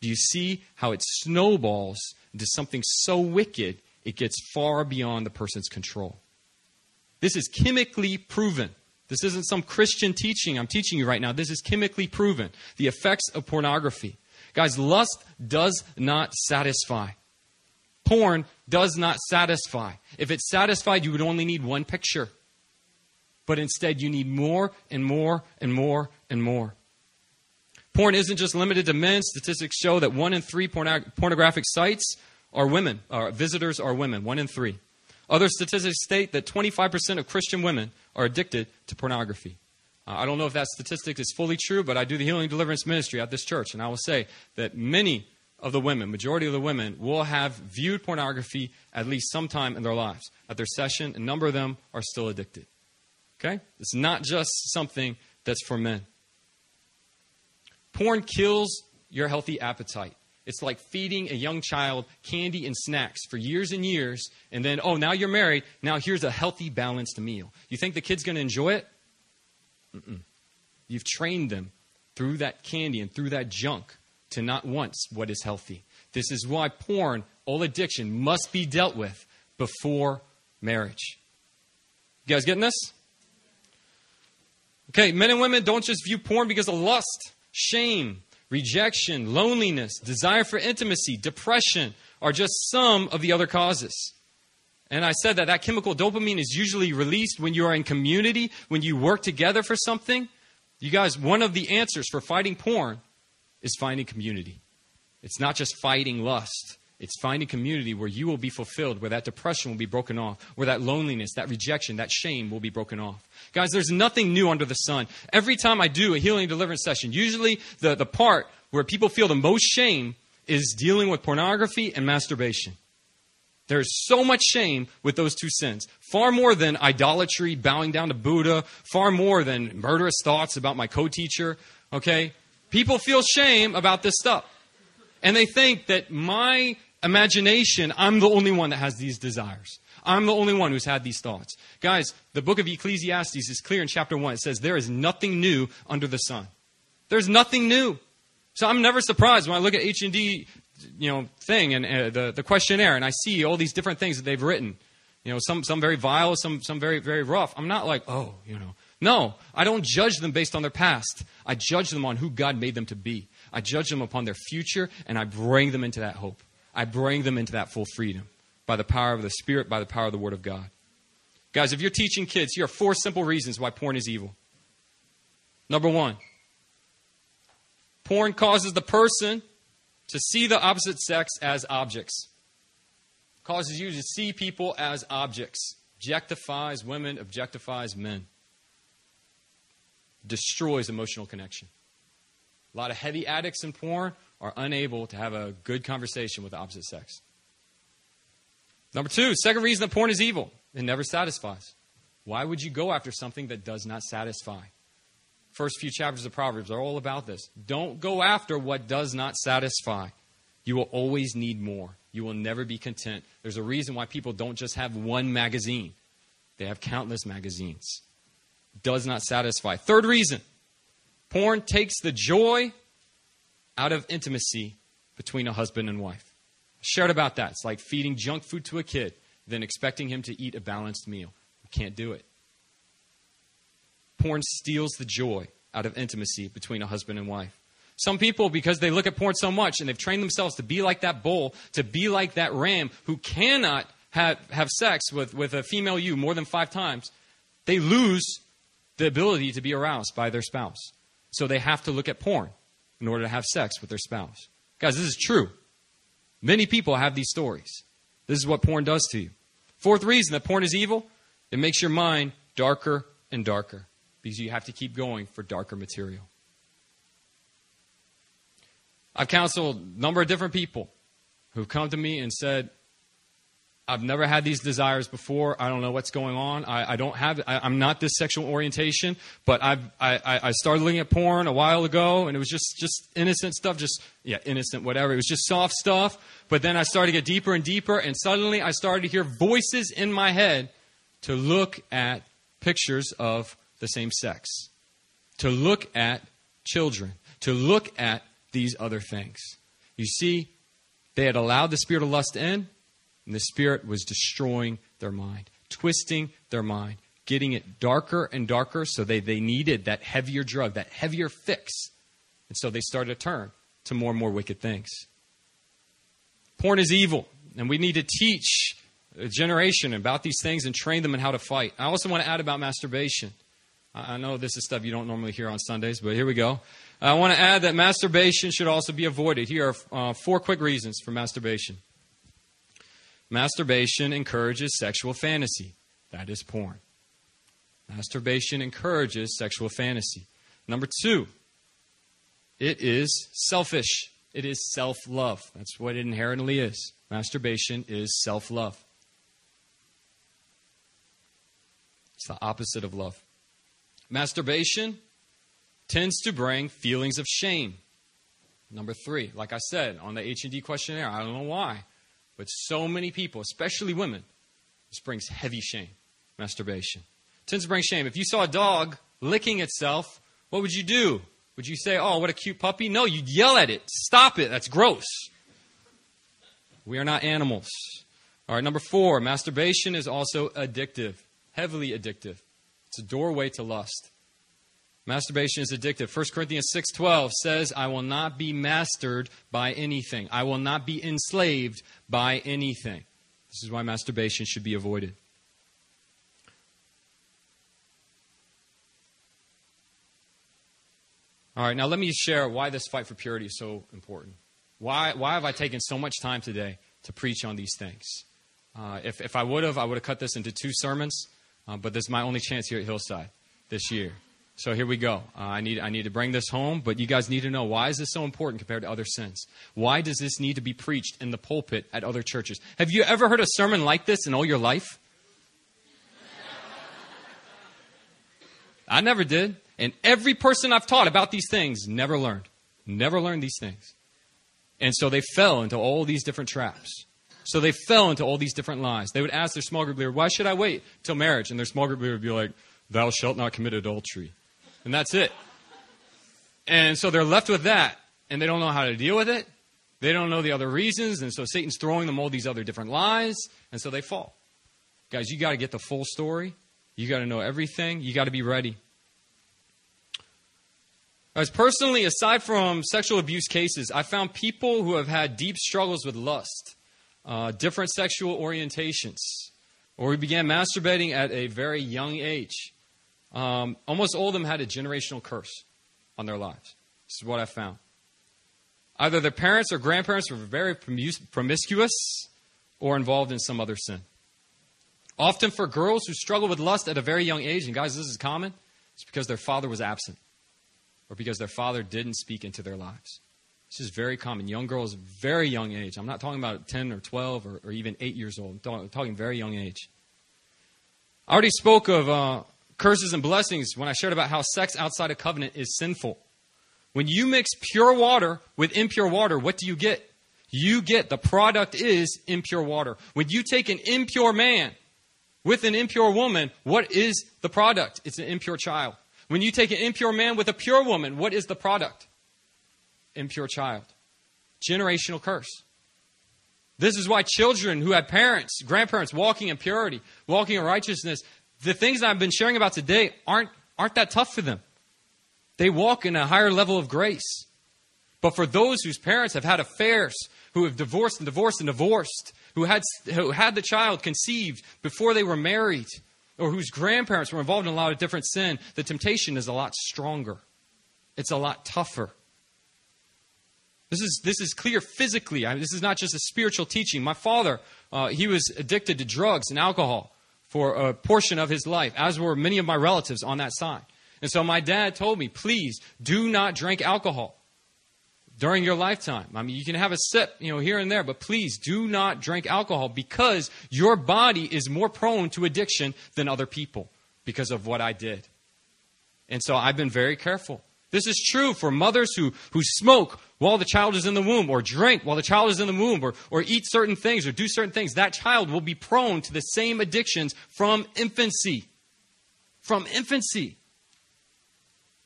Do you see how it snowballs into something so wicked it gets far beyond the person's control? This is chemically proven. This isn't some Christian teaching I'm teaching you right now. This is chemically proven. The effects of pornography. Guys, lust does not satisfy. Porn does not satisfy. If it satisfied, you would only need one picture but instead you need more and more and more and more. Porn isn't just limited to men. Statistics show that one in three pornographic sites are women, or visitors are women, one in three. Other statistics state that 25% of Christian women are addicted to pornography. Uh, I don't know if that statistic is fully true, but I do the healing deliverance ministry at this church, and I will say that many of the women, majority of the women, will have viewed pornography at least sometime in their lives. At their session, a number of them are still addicted. Okay? It's not just something that's for men. Porn kills your healthy appetite. It's like feeding a young child candy and snacks for years and years, and then, oh, now you're married. Now here's a healthy, balanced meal. You think the kid's going to enjoy it? Mm-mm. You've trained them through that candy and through that junk to not want what is healthy. This is why porn, all addiction, must be dealt with before marriage. You guys getting this? Okay, men and women don't just view porn because of lust, shame, rejection, loneliness, desire for intimacy, depression are just some of the other causes. And I said that that chemical dopamine is usually released when you are in community, when you work together for something. You guys, one of the answers for fighting porn is finding community. It's not just fighting lust. It's finding community where you will be fulfilled, where that depression will be broken off, where that loneliness, that rejection, that shame will be broken off. Guys, there's nothing new under the sun. Every time I do a healing deliverance session, usually the, the part where people feel the most shame is dealing with pornography and masturbation. There's so much shame with those two sins. Far more than idolatry, bowing down to Buddha, far more than murderous thoughts about my co teacher. Okay? People feel shame about this stuff. And they think that my imagination, I'm the only one that has these desires. I'm the only one who's had these thoughts. Guys, the book of Ecclesiastes is clear in chapter 1. It says, There is nothing new under the sun. There's nothing new. So I'm never surprised when I look at H&D you know thing and uh, the the questionnaire, and I see all these different things that they've written. You know, some some very vile, some some very very rough. I'm not like, oh, you know. No, I don't judge them based on their past. I judge them on who God made them to be. I judge them upon their future, and I bring them into that hope. I bring them into that full freedom by the power of the Spirit, by the power of the Word of God. Guys, if you're teaching kids, here are four simple reasons why porn is evil. Number one, porn causes the person to see the opposite sex as objects. Causes you to see people as objects. Objectifies women, objectifies men. Destroys emotional connection. A lot of heavy addicts in porn are unable to have a good conversation with the opposite sex. Number two, second reason that porn is evil, it never satisfies. Why would you go after something that does not satisfy? first few chapters of Proverbs are all about this. Don't go after what does not satisfy. You will always need more. You will never be content. There's a reason why people don't just have one magazine, they have countless magazines. Does not satisfy. Third reason porn takes the joy out of intimacy between a husband and wife. I shared about that. It's like feeding junk food to a kid, then expecting him to eat a balanced meal. Can't do it porn steals the joy out of intimacy between a husband and wife. Some people, because they look at porn so much and they've trained themselves to be like that bull, to be like that ram who cannot have, have sex with, with a female you more than five times, they lose the ability to be aroused by their spouse. So they have to look at porn in order to have sex with their spouse. Guys, this is true. Many people have these stories. This is what porn does to you. Fourth reason that porn is evil it makes your mind darker and darker because you have to keep going for darker material. I've counseled a number of different people who've come to me and said, I've never had these desires before. I don't know what's going on. I, I don't have. I, am not this sexual orientation, but I've, I, I started looking at porn a while ago, and it was just just innocent stuff. Just yeah, innocent, whatever. It was just soft stuff. But then I started to get deeper and deeper, and suddenly I started to hear voices in my head to look at pictures of the same sex, to look at children, to look at these other things. You see, they had allowed the spirit of lust in, and the spirit was destroying their mind, twisting their mind, getting it darker and darker, so they, they needed that heavier drug, that heavier fix. And so they started to turn to more and more wicked things. Porn is evil, and we need to teach a generation about these things and train them in how to fight. I also want to add about masturbation. I know this is stuff you don't normally hear on Sundays, but here we go. I want to add that masturbation should also be avoided. Here are uh, four quick reasons for masturbation. Masturbation encourages sexual fantasy. That is porn. Masturbation encourages sexual fantasy. Number two, it is selfish. It is self love. That's what it inherently is. Masturbation is self love. It's the opposite of love. Masturbation tends to bring feelings of shame. Number three, like I said on the H&D questionnaire, I don't know why, but so many people, especially women, this brings heavy shame. Masturbation tends to bring shame. If you saw a dog licking itself, what would you do? Would you say, "Oh, what a cute puppy"? No, you'd yell at it. Stop it. That's gross. We are not animals. All right, number four, masturbation is also addictive, heavily addictive. It's a doorway to lust. Masturbation is addictive. 1 Corinthians 6:12 says, "I will not be mastered by anything. I will not be enslaved by anything." This is why masturbation should be avoided. All right, now let me share why this fight for purity is so important. Why, why have I taken so much time today to preach on these things? Uh, if, if I would have, I would have cut this into two sermons, uh, but this is my only chance here at Hillside this year. So here we go. Uh, I, need, I need to bring this home, but you guys need to know why is this so important compared to other sins? Why does this need to be preached in the pulpit at other churches? Have you ever heard a sermon like this in all your life? I never did. And every person I've taught about these things never learned. Never learned these things. And so they fell into all these different traps. So they fell into all these different lies. They would ask their small group leader, Why should I wait till marriage? And their small group leader would be like, Thou shalt not commit adultery. And that's it. And so they're left with that, and they don't know how to deal with it. They don't know the other reasons, and so Satan's throwing them all these other different lies, and so they fall. Guys, you got to get the full story. You got to know everything. You got to be ready. As personally, aside from sexual abuse cases, I found people who have had deep struggles with lust, uh, different sexual orientations, or who began masturbating at a very young age. Um, almost all of them had a generational curse on their lives. This is what I found. Either their parents or grandparents were very promiscuous or involved in some other sin. Often for girls who struggle with lust at a very young age, and guys, this is common, it's because their father was absent or because their father didn't speak into their lives. This is very common. Young girls, very young age. I'm not talking about 10 or 12 or, or even 8 years old. I'm talking very young age. I already spoke of uh, curses and blessings when I shared about how sex outside of covenant is sinful. When you mix pure water with impure water, what do you get? You get the product is impure water. When you take an impure man with an impure woman, what is the product? It's an impure child. When you take an impure man with a pure woman, what is the product? Impure child. Generational curse. This is why children who had parents, grandparents walking in purity, walking in righteousness, the things that I've been sharing about today aren't, aren't that tough for them. They walk in a higher level of grace. But for those whose parents have had affairs, who have divorced and divorced and divorced, who had, who had the child conceived before they were married, or whose grandparents were involved in a lot of different sin, the temptation is a lot stronger. It's a lot tougher. This is, this is clear physically. I mean, this is not just a spiritual teaching. My father, uh, he was addicted to drugs and alcohol for a portion of his life, as were many of my relatives on that side. And so my dad told me, please do not drink alcohol during your lifetime. I mean, you can have a sip, you know, here and there, but please do not drink alcohol because your body is more prone to addiction than other people because of what I did. And so I've been very careful. This is true for mothers who, who smoke while the child is in the womb, or drink while the child is in the womb, or, or eat certain things, or do certain things. That child will be prone to the same addictions from infancy. From infancy.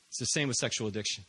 It's the same with sexual addiction.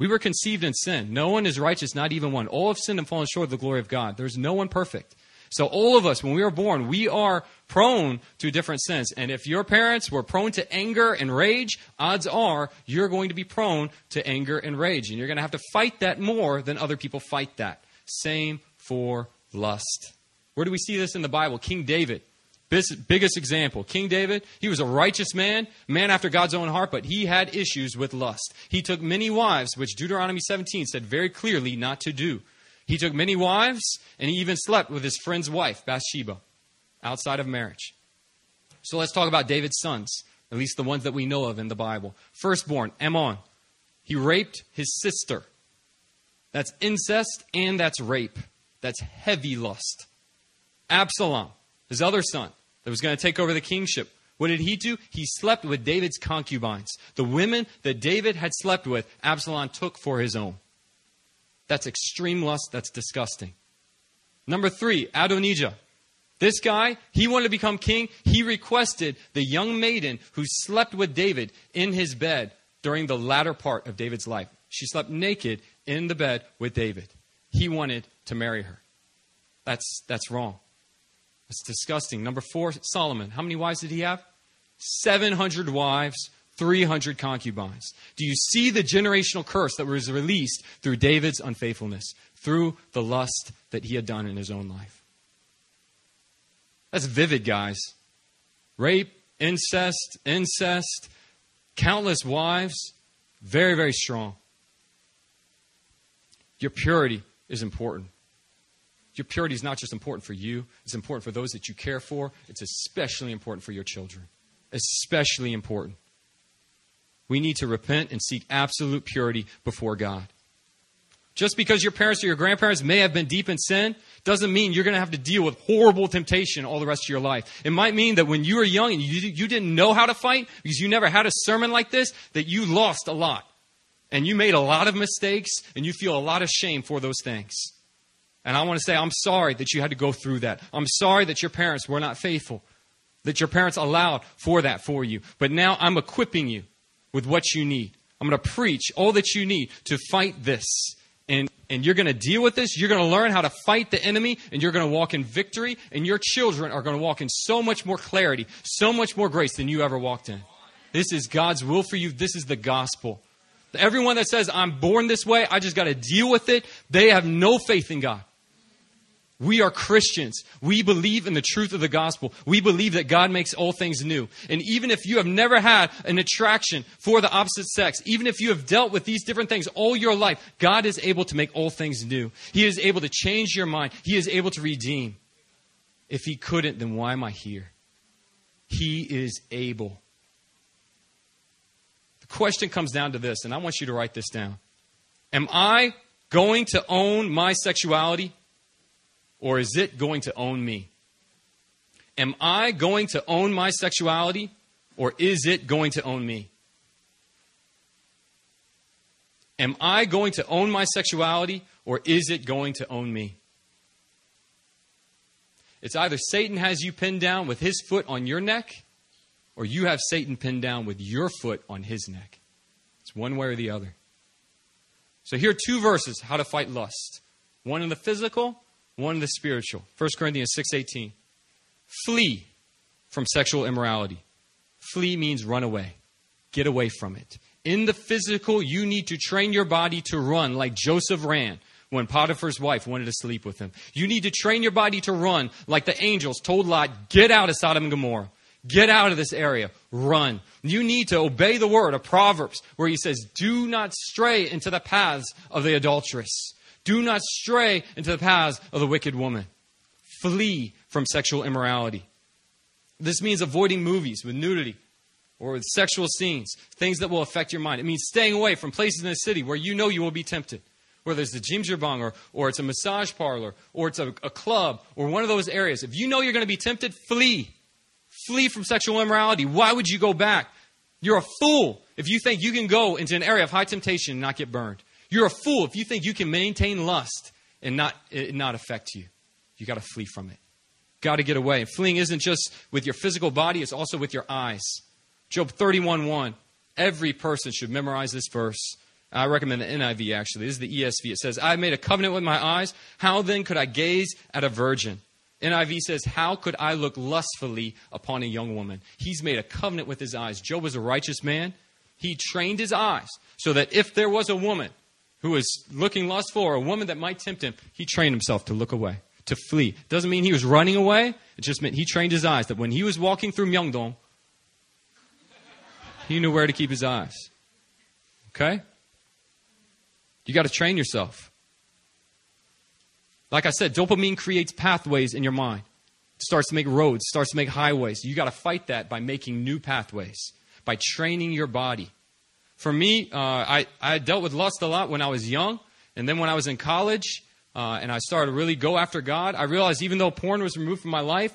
We were conceived in sin. No one is righteous, not even one. All have sinned and fallen short of the glory of God. There's no one perfect. So all of us, when we are born, we are prone to different sins. And if your parents were prone to anger and rage, odds are you're going to be prone to anger and rage. And you're going to have to fight that more than other people fight that. Same for lust. Where do we see this in the Bible? King David biggest example king david he was a righteous man man after god's own heart but he had issues with lust he took many wives which deuteronomy 17 said very clearly not to do He took many wives, and he even slept with his friend's wife, Bathsheba, outside of marriage. So let's talk about David's sons, at least the ones that we know of in the Bible. Firstborn, Amnon. He raped his sister. That's incest and that's rape. That's heavy lust. Absalom, his other son, that was going to take over the kingship. What did he do? He slept with David's concubines. The women that David had slept with, Absalom took for his own. That's extreme lust. That's disgusting. Number three, Adonijah. This guy, he wanted to become king. He requested the young maiden who slept with David in his bed during the latter part of David's life. She slept naked in the bed with David. He wanted to marry her. That's, that's wrong. That's disgusting. Number four, Solomon. How many wives did he have? 700 wives, 300 concubines. Do you see the generational curse that was released through David's unfaithfulness, through the lust that he had done in his own life? That's vivid, guys. Rape, incest, incest, countless wives, very, very strong. Your purity is important. Your purity is not just important for you, it's important for those that you care for. It's especially important for your children. Especially important. We need to repent and seek absolute purity before God. Just because your parents or your grandparents may have been deep in sin doesn't mean you're going to have to deal with horrible temptation all the rest of your life. It might mean that when you were young and you, you didn't know how to fight because you never had a sermon like this, that you lost a lot. And you made a lot of mistakes and you feel a lot of shame for those things. And I want to say, I'm sorry that you had to go through that. I'm sorry that your parents were not faithful, that your parents allowed for that for you. But now I'm equipping you with what you need. I'm going to preach all that you need to fight this. And, and you're going to deal with this. You're going to learn how to fight the enemy, and you're going to walk in victory. And your children are going to walk in so much more clarity, so much more grace than you ever walked in. This is God's will for you. This is the gospel. Everyone that says, I'm born this way, I just got to deal with it, they have no faith in God. We are Christians. We believe in the truth of the gospel. We believe that God makes all things new. And even if you have never had an attraction for the opposite sex, even if you have dealt with these different things all your life, God is able to make all things new. He is able to change your mind. He is able to redeem. If He couldn't, then why am I here? He is able. The question comes down to this, and I want you to write this down. Am I going to own my sexuality? Or is it going to own me? Am I going to own my sexuality or is it going to own me? Am I going to own my sexuality or is it going to own me? It's either Satan has you pinned down with his foot on your neck or you have Satan pinned down with your foot on his neck. It's one way or the other. So here are two verses how to fight lust one in the physical one the spiritual. 1 Corinthians 6:18. Flee from sexual immorality. Flee means run away. Get away from it. In the physical, you need to train your body to run like Joseph ran when Potiphar's wife wanted to sleep with him. You need to train your body to run like the angels told Lot, get out of Sodom and Gomorrah. Get out of this area. Run. You need to obey the word of Proverbs where he says, do not stray into the paths of the adulteress. Do not stray into the paths of the wicked woman. Flee from sexual immorality. This means avoiding movies with nudity or with sexual scenes, things that will affect your mind. It means staying away from places in the city where you know you will be tempted. Whether it's the Jjimjilbang or, or it's a massage parlor or it's a, a club or one of those areas. If you know you're going to be tempted, flee. Flee from sexual immorality. Why would you go back? You're a fool if you think you can go into an area of high temptation and not get burned. You're a fool if you think you can maintain lust and not, it not affect you. You got to flee from it. Got to get away. Fleeing isn't just with your physical body, it's also with your eyes. Job 31 1. Every person should memorize this verse. I recommend the NIV actually. This is the ESV. It says, I made a covenant with my eyes. How then could I gaze at a virgin? NIV says, How could I look lustfully upon a young woman? He's made a covenant with his eyes. Job was a righteous man. He trained his eyes so that if there was a woman who was looking lustful or a woman that might tempt him, he trained himself to look away, to flee. Doesn't mean he was running away. It just meant he trained his eyes that when he was walking through Myeongdong, he knew where to keep his eyes. Okay? You got to train yourself. Like I said, dopamine creates pathways in your mind. It starts to make roads, starts to make highways. You got to fight that by making new pathways, by training your body. For me, uh, I, I dealt with lust a lot when I was young. And then when I was in college uh, and I started to really go after God, I realized even though porn was removed from my life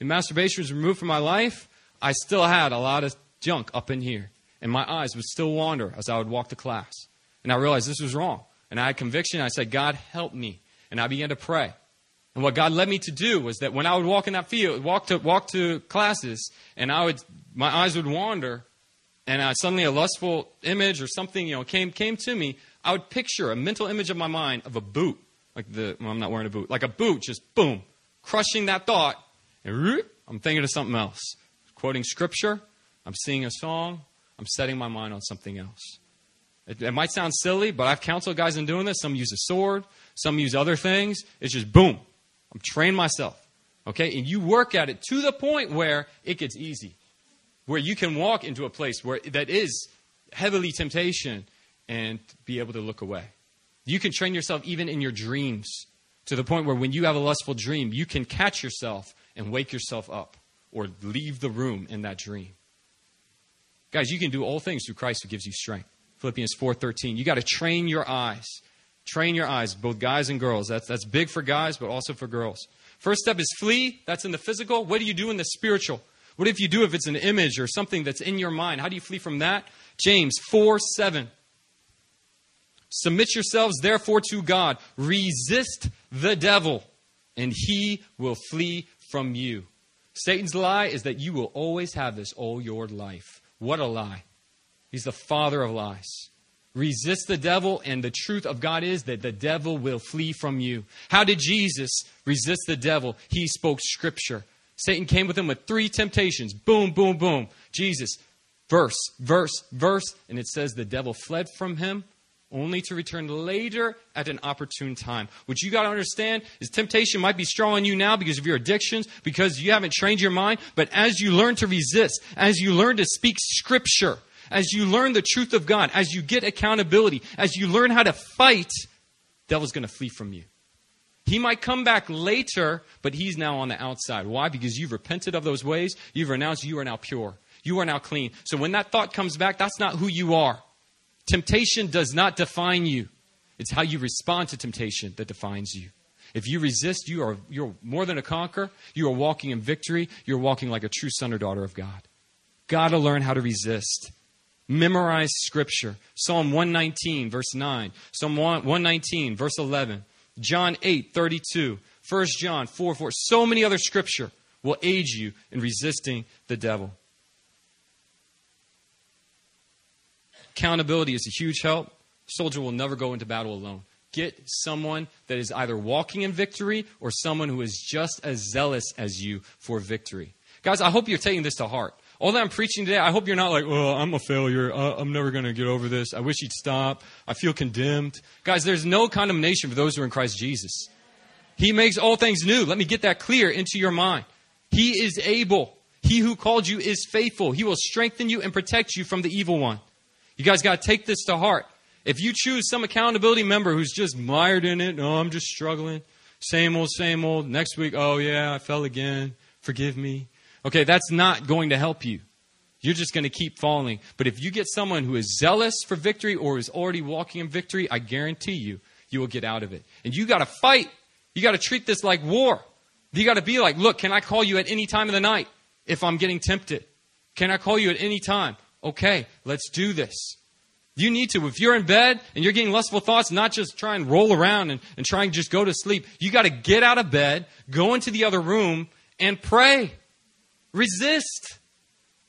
and masturbation was removed from my life, I still had a lot of junk up in here. And my eyes would still wander as I would walk to class. And I realized this was wrong. And I had conviction. I said, God, help me. And I began to pray. And what God led me to do was that when I would walk in that field, walk to walk to classes, and I would my eyes would wander, and I, suddenly a lustful image or something you know came came to me. I would picture a mental image of my mind of a boot, like the, well, I'm not wearing a boot, like a boot, just boom, crushing that thought, and I'm thinking of something else. Quoting scripture, I'm singing a song, I'm setting my mind on something else. It, it might sound silly, but I've counseled guys in doing this. Some use a sword, some use other things. It's just boom, I'm trained myself. Okay, and you work at it to the point where it gets easy, where you can walk into a place where that is heavily temptation and be able to look away. You can train yourself even in your dreams to the point where when you have a lustful dream, you can catch yourself and wake yourself up or leave the room in that dream. Guys, you can do all things through Christ who gives you strength. Philippians 4:13. You got to train your eyes. Train your eyes, both guys and girls. That's that's big for guys, but also for girls. First step is flee. That's in the physical. What do you do in the spiritual? What if you do if it's an image or something that's in your mind? How do you flee from that? James 4 7. Submit yourselves, therefore, to God. Resist the devil, and he will flee from you. Satan's lie is that you will always have this all your life. What a lie. He's the father of lies. Resist the devil, and the truth of God is that the devil will flee from you. How did Jesus resist the devil? He spoke scripture. Satan came with him with three temptations boom, boom, boom. Jesus, verse, verse, verse, and it says the devil fled from him only to return later at an opportune time. What you got to understand is temptation might be strong on you now because of your addictions, because you haven't trained your mind. But as you learn to resist, as you learn to speak scripture, as you learn the truth of God, as you get accountability, as you learn how to fight, devil's going to flee from you. He might come back later, but he's now on the outside. Why? Because you've repented of those ways. You've renounced. You are now pure. You are now clean. So when that thought comes back, that's not who you are. Temptation does not define you. It's how you respond to temptation that defines you. If you resist, you are you're more than a conqueror. You are walking in victory. You're walking like a true son or daughter of God. Got to learn how to resist. Memorize scripture. Psalm 119, verse 9. Psalm 119, verse 11. John 8, 32. 1 John 4, 4. So many other scripture will aid you in resisting the devil. Accountability is a huge help. Soldier will never go into battle alone. Get someone that is either walking in victory or someone who is just as zealous as you for victory. Guys, I hope you're taking this to heart. All that I'm preaching today, I hope you're not like, oh, I'm a failure. Uh, I'm never going to get over this. I wish he'd stop. I feel condemned. Guys, there's no condemnation for those who are in Christ Jesus. He makes all things new. Let me get that clear into your mind. He is able. He who called you is faithful. He will strengthen you and protect you from the evil one. You guys got to take this to heart. If you choose some accountability member who's just mired in it, no, I'm just struggling. Same old, same old. Next week, oh yeah, I fell again. Forgive me. Okay, that's not going to help you. You're just going to keep falling. But if you get someone who is zealous for victory or is already walking in victory, I guarantee you, you will get out of it. And you got to fight. You got to treat this like war. You got to be like, look, can I call you at any time of the night if I'm getting tempted? Can I call you at any time? okay, let's do this. You need to. If you're in bed and you're getting lustful thoughts, not just try and roll around and, and try and just go to sleep. You got to get out of bed, go into the other room, and pray. Resist.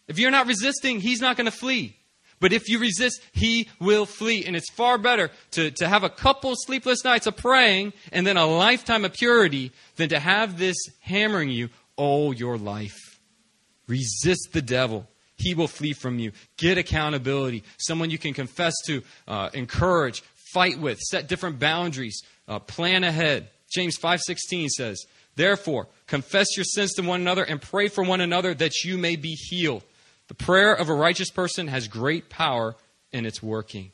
If you're not resisting, he's not going to flee. But if you resist, he will flee. And it's far better to, to have a couple sleepless nights of praying and then a lifetime of purity than to have this hammering you all your life. Resist the devil he will flee from you. Get accountability, someone you can confess to, uh, encourage, fight with, set different boundaries, uh, plan ahead. James 5:16 says, "Therefore, confess your sins to one another and pray for one another that you may be healed." The prayer of a righteous person has great power in its working.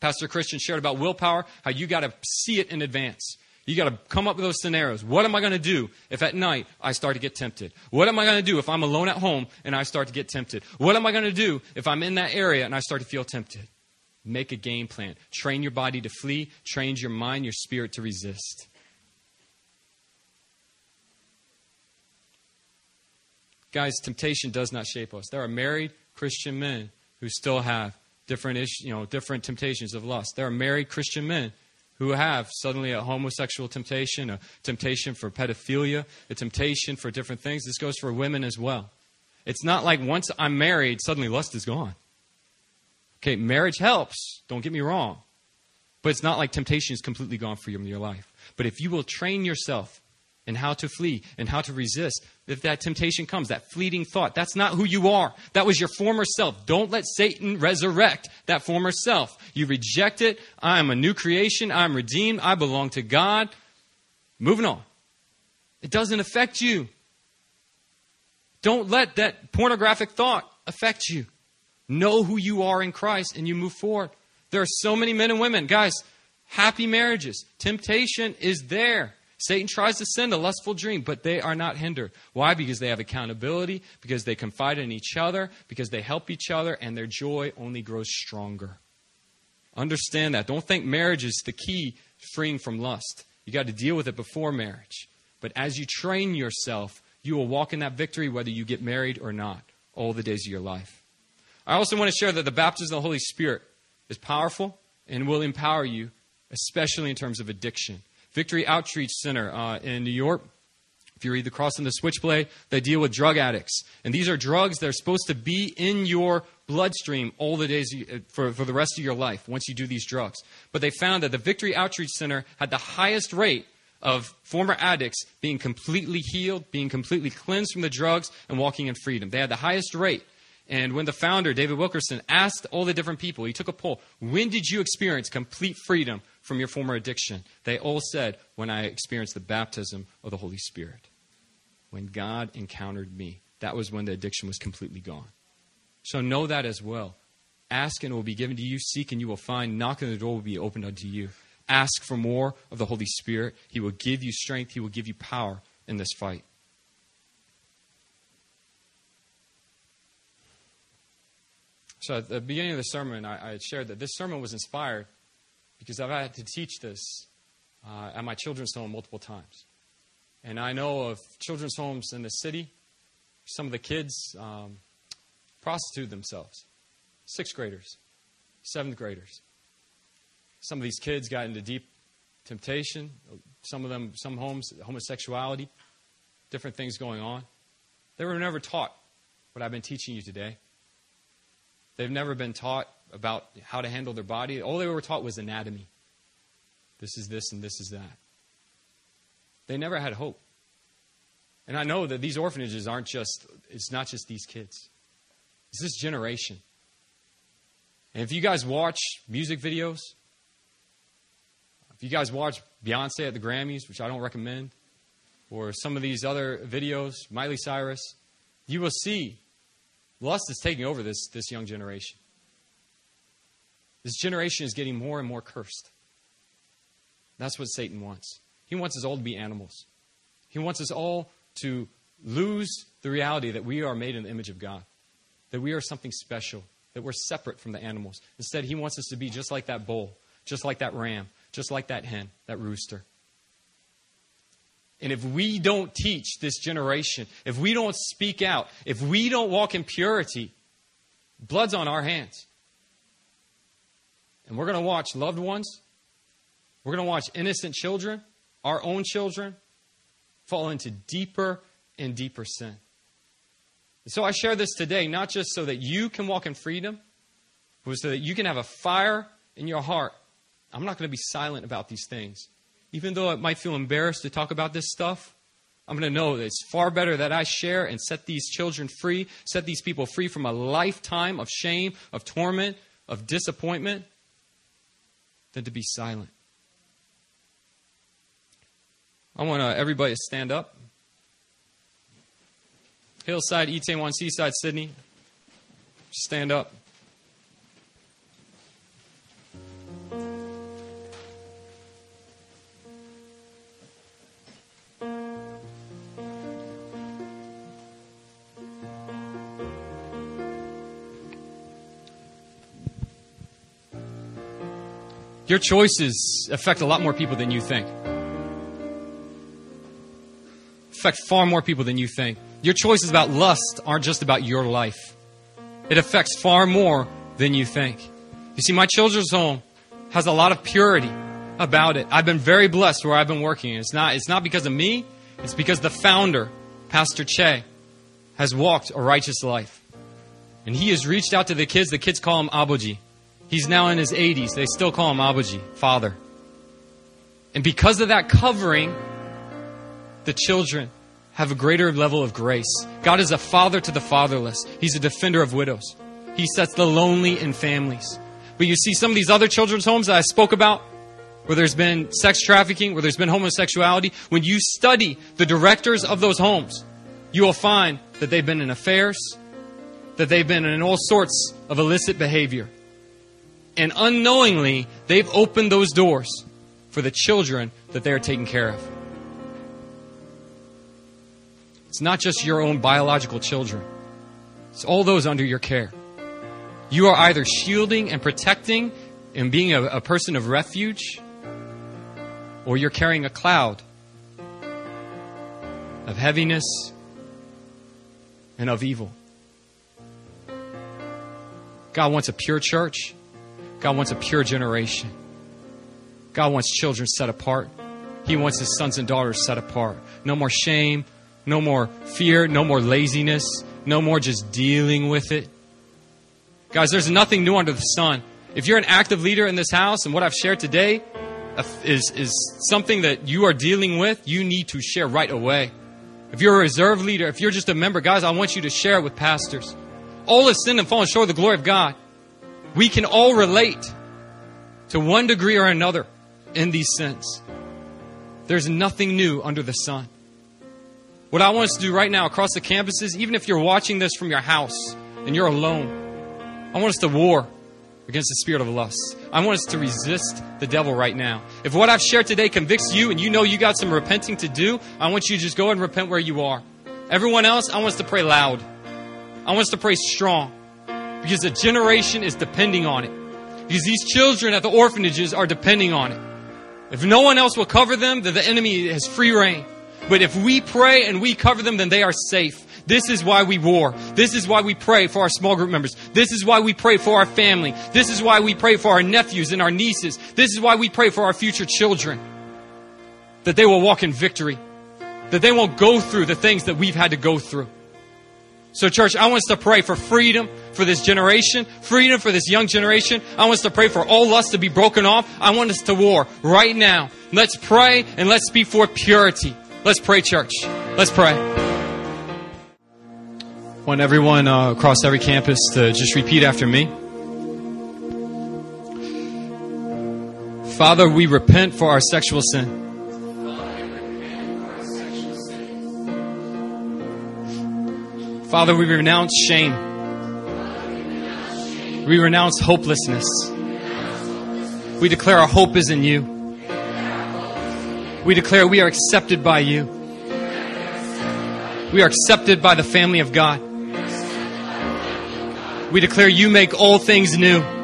Pastor Christian shared about willpower, how you got to see it in advance. You got to come up with those scenarios. What am I going to do if at night I start to get tempted? What am I going to do if I'm alone at home and I start to get tempted? What am I going to do if I'm in that area and I start to feel tempted? Make a game plan. Train your body to flee, train your mind, your spirit to resist. Guys, temptation does not shape us. There are married Christian men who still have different issues, you know, different temptations of lust. There are married Christian men who have suddenly a homosexual temptation, a temptation for pedophilia, a temptation for different things. This goes for women as well. It's not like once I'm married, suddenly lust is gone. Okay, marriage helps, don't get me wrong. But it's not like temptation is completely gone for you in your life. But if you will train yourself in how to flee and how to resist, if that temptation comes, that fleeting thought, that's not who you are. That was your former self. Don't let Satan resurrect that former self. You reject it. I am a new creation. I'm redeemed. I belong to God. Moving on. It doesn't affect you. Don't let that pornographic thought affect you. Know who you are in Christ and you move forward. There are so many men and women, guys, happy marriages. Temptation is there. Satan tries to send a lustful dream, but they are not hindered. Why? Because they have accountability, because they confide in each other, because they help each other, and their joy only grows stronger. Understand that. Don't think marriage is the key freeing from lust. You got to deal with it before marriage. But as you train yourself, you will walk in that victory whether you get married or not, all the days of your life. I also want to share that the baptism of the Holy Spirit is powerful and will empower you, especially in terms of addiction. Victory Outreach Center uh, in New York. If you read The Cross and the Switchblade, they deal with drug addicts. And these are drugs that are supposed to be in your bloodstream all the days you, uh, for, for the rest of your life once you do these drugs. But they found that the Victory Outreach Center had the highest rate of former addicts being completely healed, being completely cleansed from the drugs, and walking in freedom. They had the highest rate. And when the founder, David Wilkerson, asked all the different people, he took a poll, when did you experience complete freedom from your former addiction? They all said, when I experienced the baptism of the Holy Spirit. When God encountered me, that was when the addiction was completely gone. So know that as well. Ask and it will be given to you. Seek and you will find. Knock and the door will be opened unto you. Ask for more of the Holy Spirit. He will give you strength. He will give you power in this fight. So at the beginning of the sermon, I, I shared that this sermon was inspired because I've had to teach this uh, at my children's home multiple times. And I know of children's homes in the city, some of the kids um, prostitute themselves. Sixth graders, seventh graders. Some of these kids got into deep temptation. Some of them, some homes, homosexuality, different things going on. They were never taught what I've been teaching you today. They've never been taught about how to handle their body. All they were taught was anatomy. This is this and this is that. They never had hope. And I know that these orphanages aren't just, it's not just these kids, it's this generation. And if you guys watch music videos, if you guys watch Beyonce at the Grammys, which I don't recommend, or some of these other videos, Miley Cyrus, you will see Lust is taking over this, this young generation. This generation is getting more and more cursed. That's what Satan wants. He wants us all to be animals. He wants us all to lose the reality that we are made in the image of God, that we are something special, that we're separate from the animals. Instead, he wants us to be just like that bull, just like that ram, just like that hen, that rooster. And if we don't teach this generation, if we don't speak out, if we don't walk in purity, blood's on our hands. And we're going to watch loved ones, we're going to watch innocent children, our own children, fall into deeper and deeper sin. And so I share this today, not just so that you can walk in freedom, but so that you can have a fire in your heart. I'm not going to be silent about these things even though it might feel embarrassed to talk about this stuff, I'm going to know that it's far better that I share and set these children free, set these people free from a lifetime of shame, of torment, of disappointment, than to be silent. I want everybody to stand up. Hillside, Itaewon, Seaside, Sydney. Stand up. Your choices affect a lot more people than you think. Affect far more people than you think. Your choices about lust aren't just about your life. It affects far more than you think. You see, my children's home has a lot of purity about it. I've been very blessed where I've been working. It's not, it's not because of me, it's because the founder, Pastor Che, has walked a righteous life. And he has reached out to the kids. The kids call him Abuji. He's now in his 80s. They still call him Abuji, father. And because of that covering, the children have a greater level of grace. God is a father to the fatherless, He's a defender of widows. He sets the lonely in families. But you see, some of these other children's homes that I spoke about, where there's been sex trafficking, where there's been homosexuality, when you study the directors of those homes, you will find that they've been in affairs, that they've been in all sorts of illicit behavior. And unknowingly, they've opened those doors for the children that they are taking care of. It's not just your own biological children, it's all those under your care. You are either shielding and protecting and being a, a person of refuge, or you're carrying a cloud of heaviness and of evil. God wants a pure church. God wants a pure generation. God wants children set apart. He wants his sons and daughters set apart. No more shame, no more fear, no more laziness, no more just dealing with it. Guys, there's nothing new under the sun. If you're an active leader in this house and what I've shared today is, is something that you are dealing with, you need to share right away. If you're a reserve leader, if you're just a member, guys, I want you to share with pastors. All have sinned and fallen short of the glory of God. We can all relate to one degree or another in these sins. There's nothing new under the sun. What I want us to do right now across the campuses, even if you're watching this from your house and you're alone, I want us to war against the spirit of lust. I want us to resist the devil right now. If what I've shared today convicts you and you know you got some repenting to do, I want you to just go and repent where you are. Everyone else, I want us to pray loud. I want us to pray strong because a generation is depending on it. Because these children at the orphanages are depending on it. If no one else will cover them, then the enemy has free reign. But if we pray and we cover them, then they are safe. This is why we war. This is why we pray for our small group members. This is why we pray for our family. This is why we pray for our nephews and our nieces. This is why we pray for our future children. That they will walk in victory. That they won't go through the things that we've had to go through. So, church, I want us to pray for freedom for this generation, freedom for this young generation. I want us to pray for all lust to be broken off. I want us to war right now. Let's pray and let's be for purity. Let's pray, church. Let's pray. I want everyone uh, across every campus to just repeat after me. Father, we repent for our sexual sin. Father, we renounce shame. We renounce hopelessness. We declare our hope is in you. We declare we are accepted by you. We are accepted by the family of God. We declare you make all things new.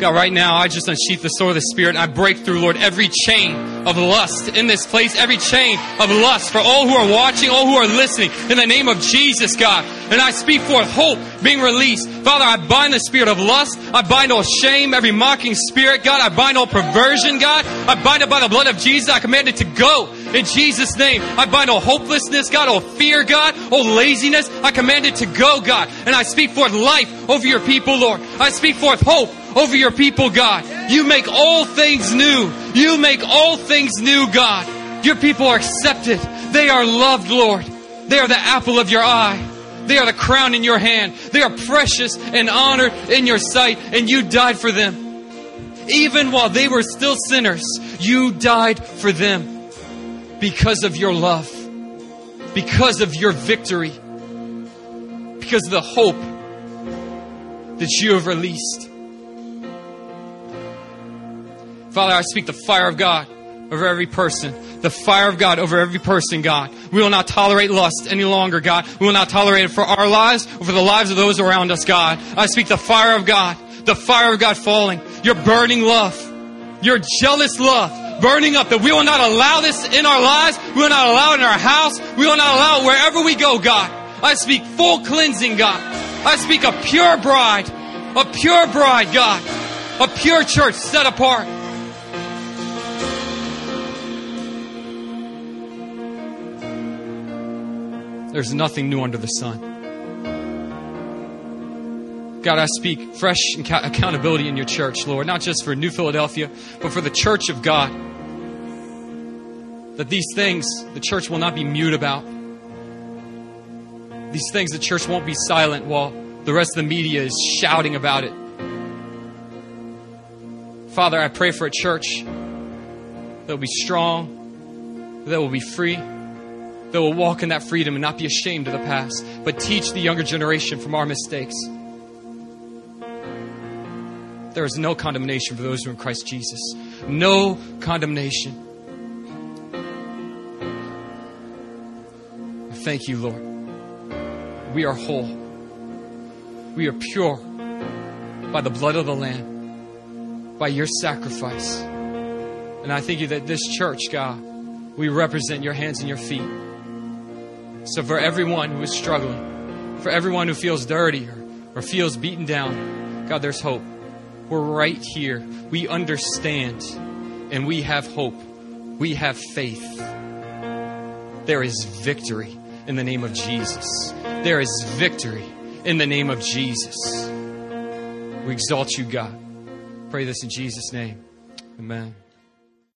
God, right now, I just unsheath the sword of the Spirit and I break through, Lord, every chain of lust in this place, every chain of lust for all who are watching, all who are listening, in the name of Jesus, God. And I speak forth hope being released. Father, I bind the spirit of lust. I bind all shame, every mocking spirit, God. I bind all perversion, God. I bind it by the blood of Jesus. I command it to go in Jesus' name. I bind all hopelessness, God, all fear, God, all laziness. I command it to go, God. And I speak forth life over your people, Lord. I speak forth hope over your people, God. You make all things new. You make all things new, God. Your people are accepted. They are loved, Lord. They are the apple of your eye. They are the crown in your hand. They are precious and honored in your sight, and you died for them. Even while they were still sinners, you died for them because of your love, because of your victory, because of the hope that you have released. Father, I speak the fire of God over every person. The fire of God over every person, God. We will not tolerate lust any longer, God. We will not tolerate it for our lives or for the lives of those around us, God. I speak the fire of God, the fire of God falling, your burning love, your jealous love burning up that we will not allow this in our lives. We will not allow it in our house. We will not allow it wherever we go, God. I speak full cleansing, God. I speak a pure bride, a pure bride, God, a pure church set apart. There's nothing new under the sun. God, I speak fresh accountability in your church, Lord, not just for New Philadelphia, but for the church of God. That these things the church will not be mute about. These things the church won't be silent while the rest of the media is shouting about it. Father, I pray for a church that will be strong, that will be free that will walk in that freedom and not be ashamed of the past, but teach the younger generation from our mistakes. There is no condemnation for those who are in Christ Jesus. No condemnation. Thank you, Lord. We are whole. We are pure by the blood of the Lamb, by your sacrifice. And I thank you that this church, God, we represent your hands and your feet. So, for everyone who is struggling, for everyone who feels dirty or, or feels beaten down, God, there's hope. We're right here. We understand and we have hope. We have faith. There is victory in the name of Jesus. There is victory in the name of Jesus. We exalt you, God. Pray this in Jesus' name. Amen.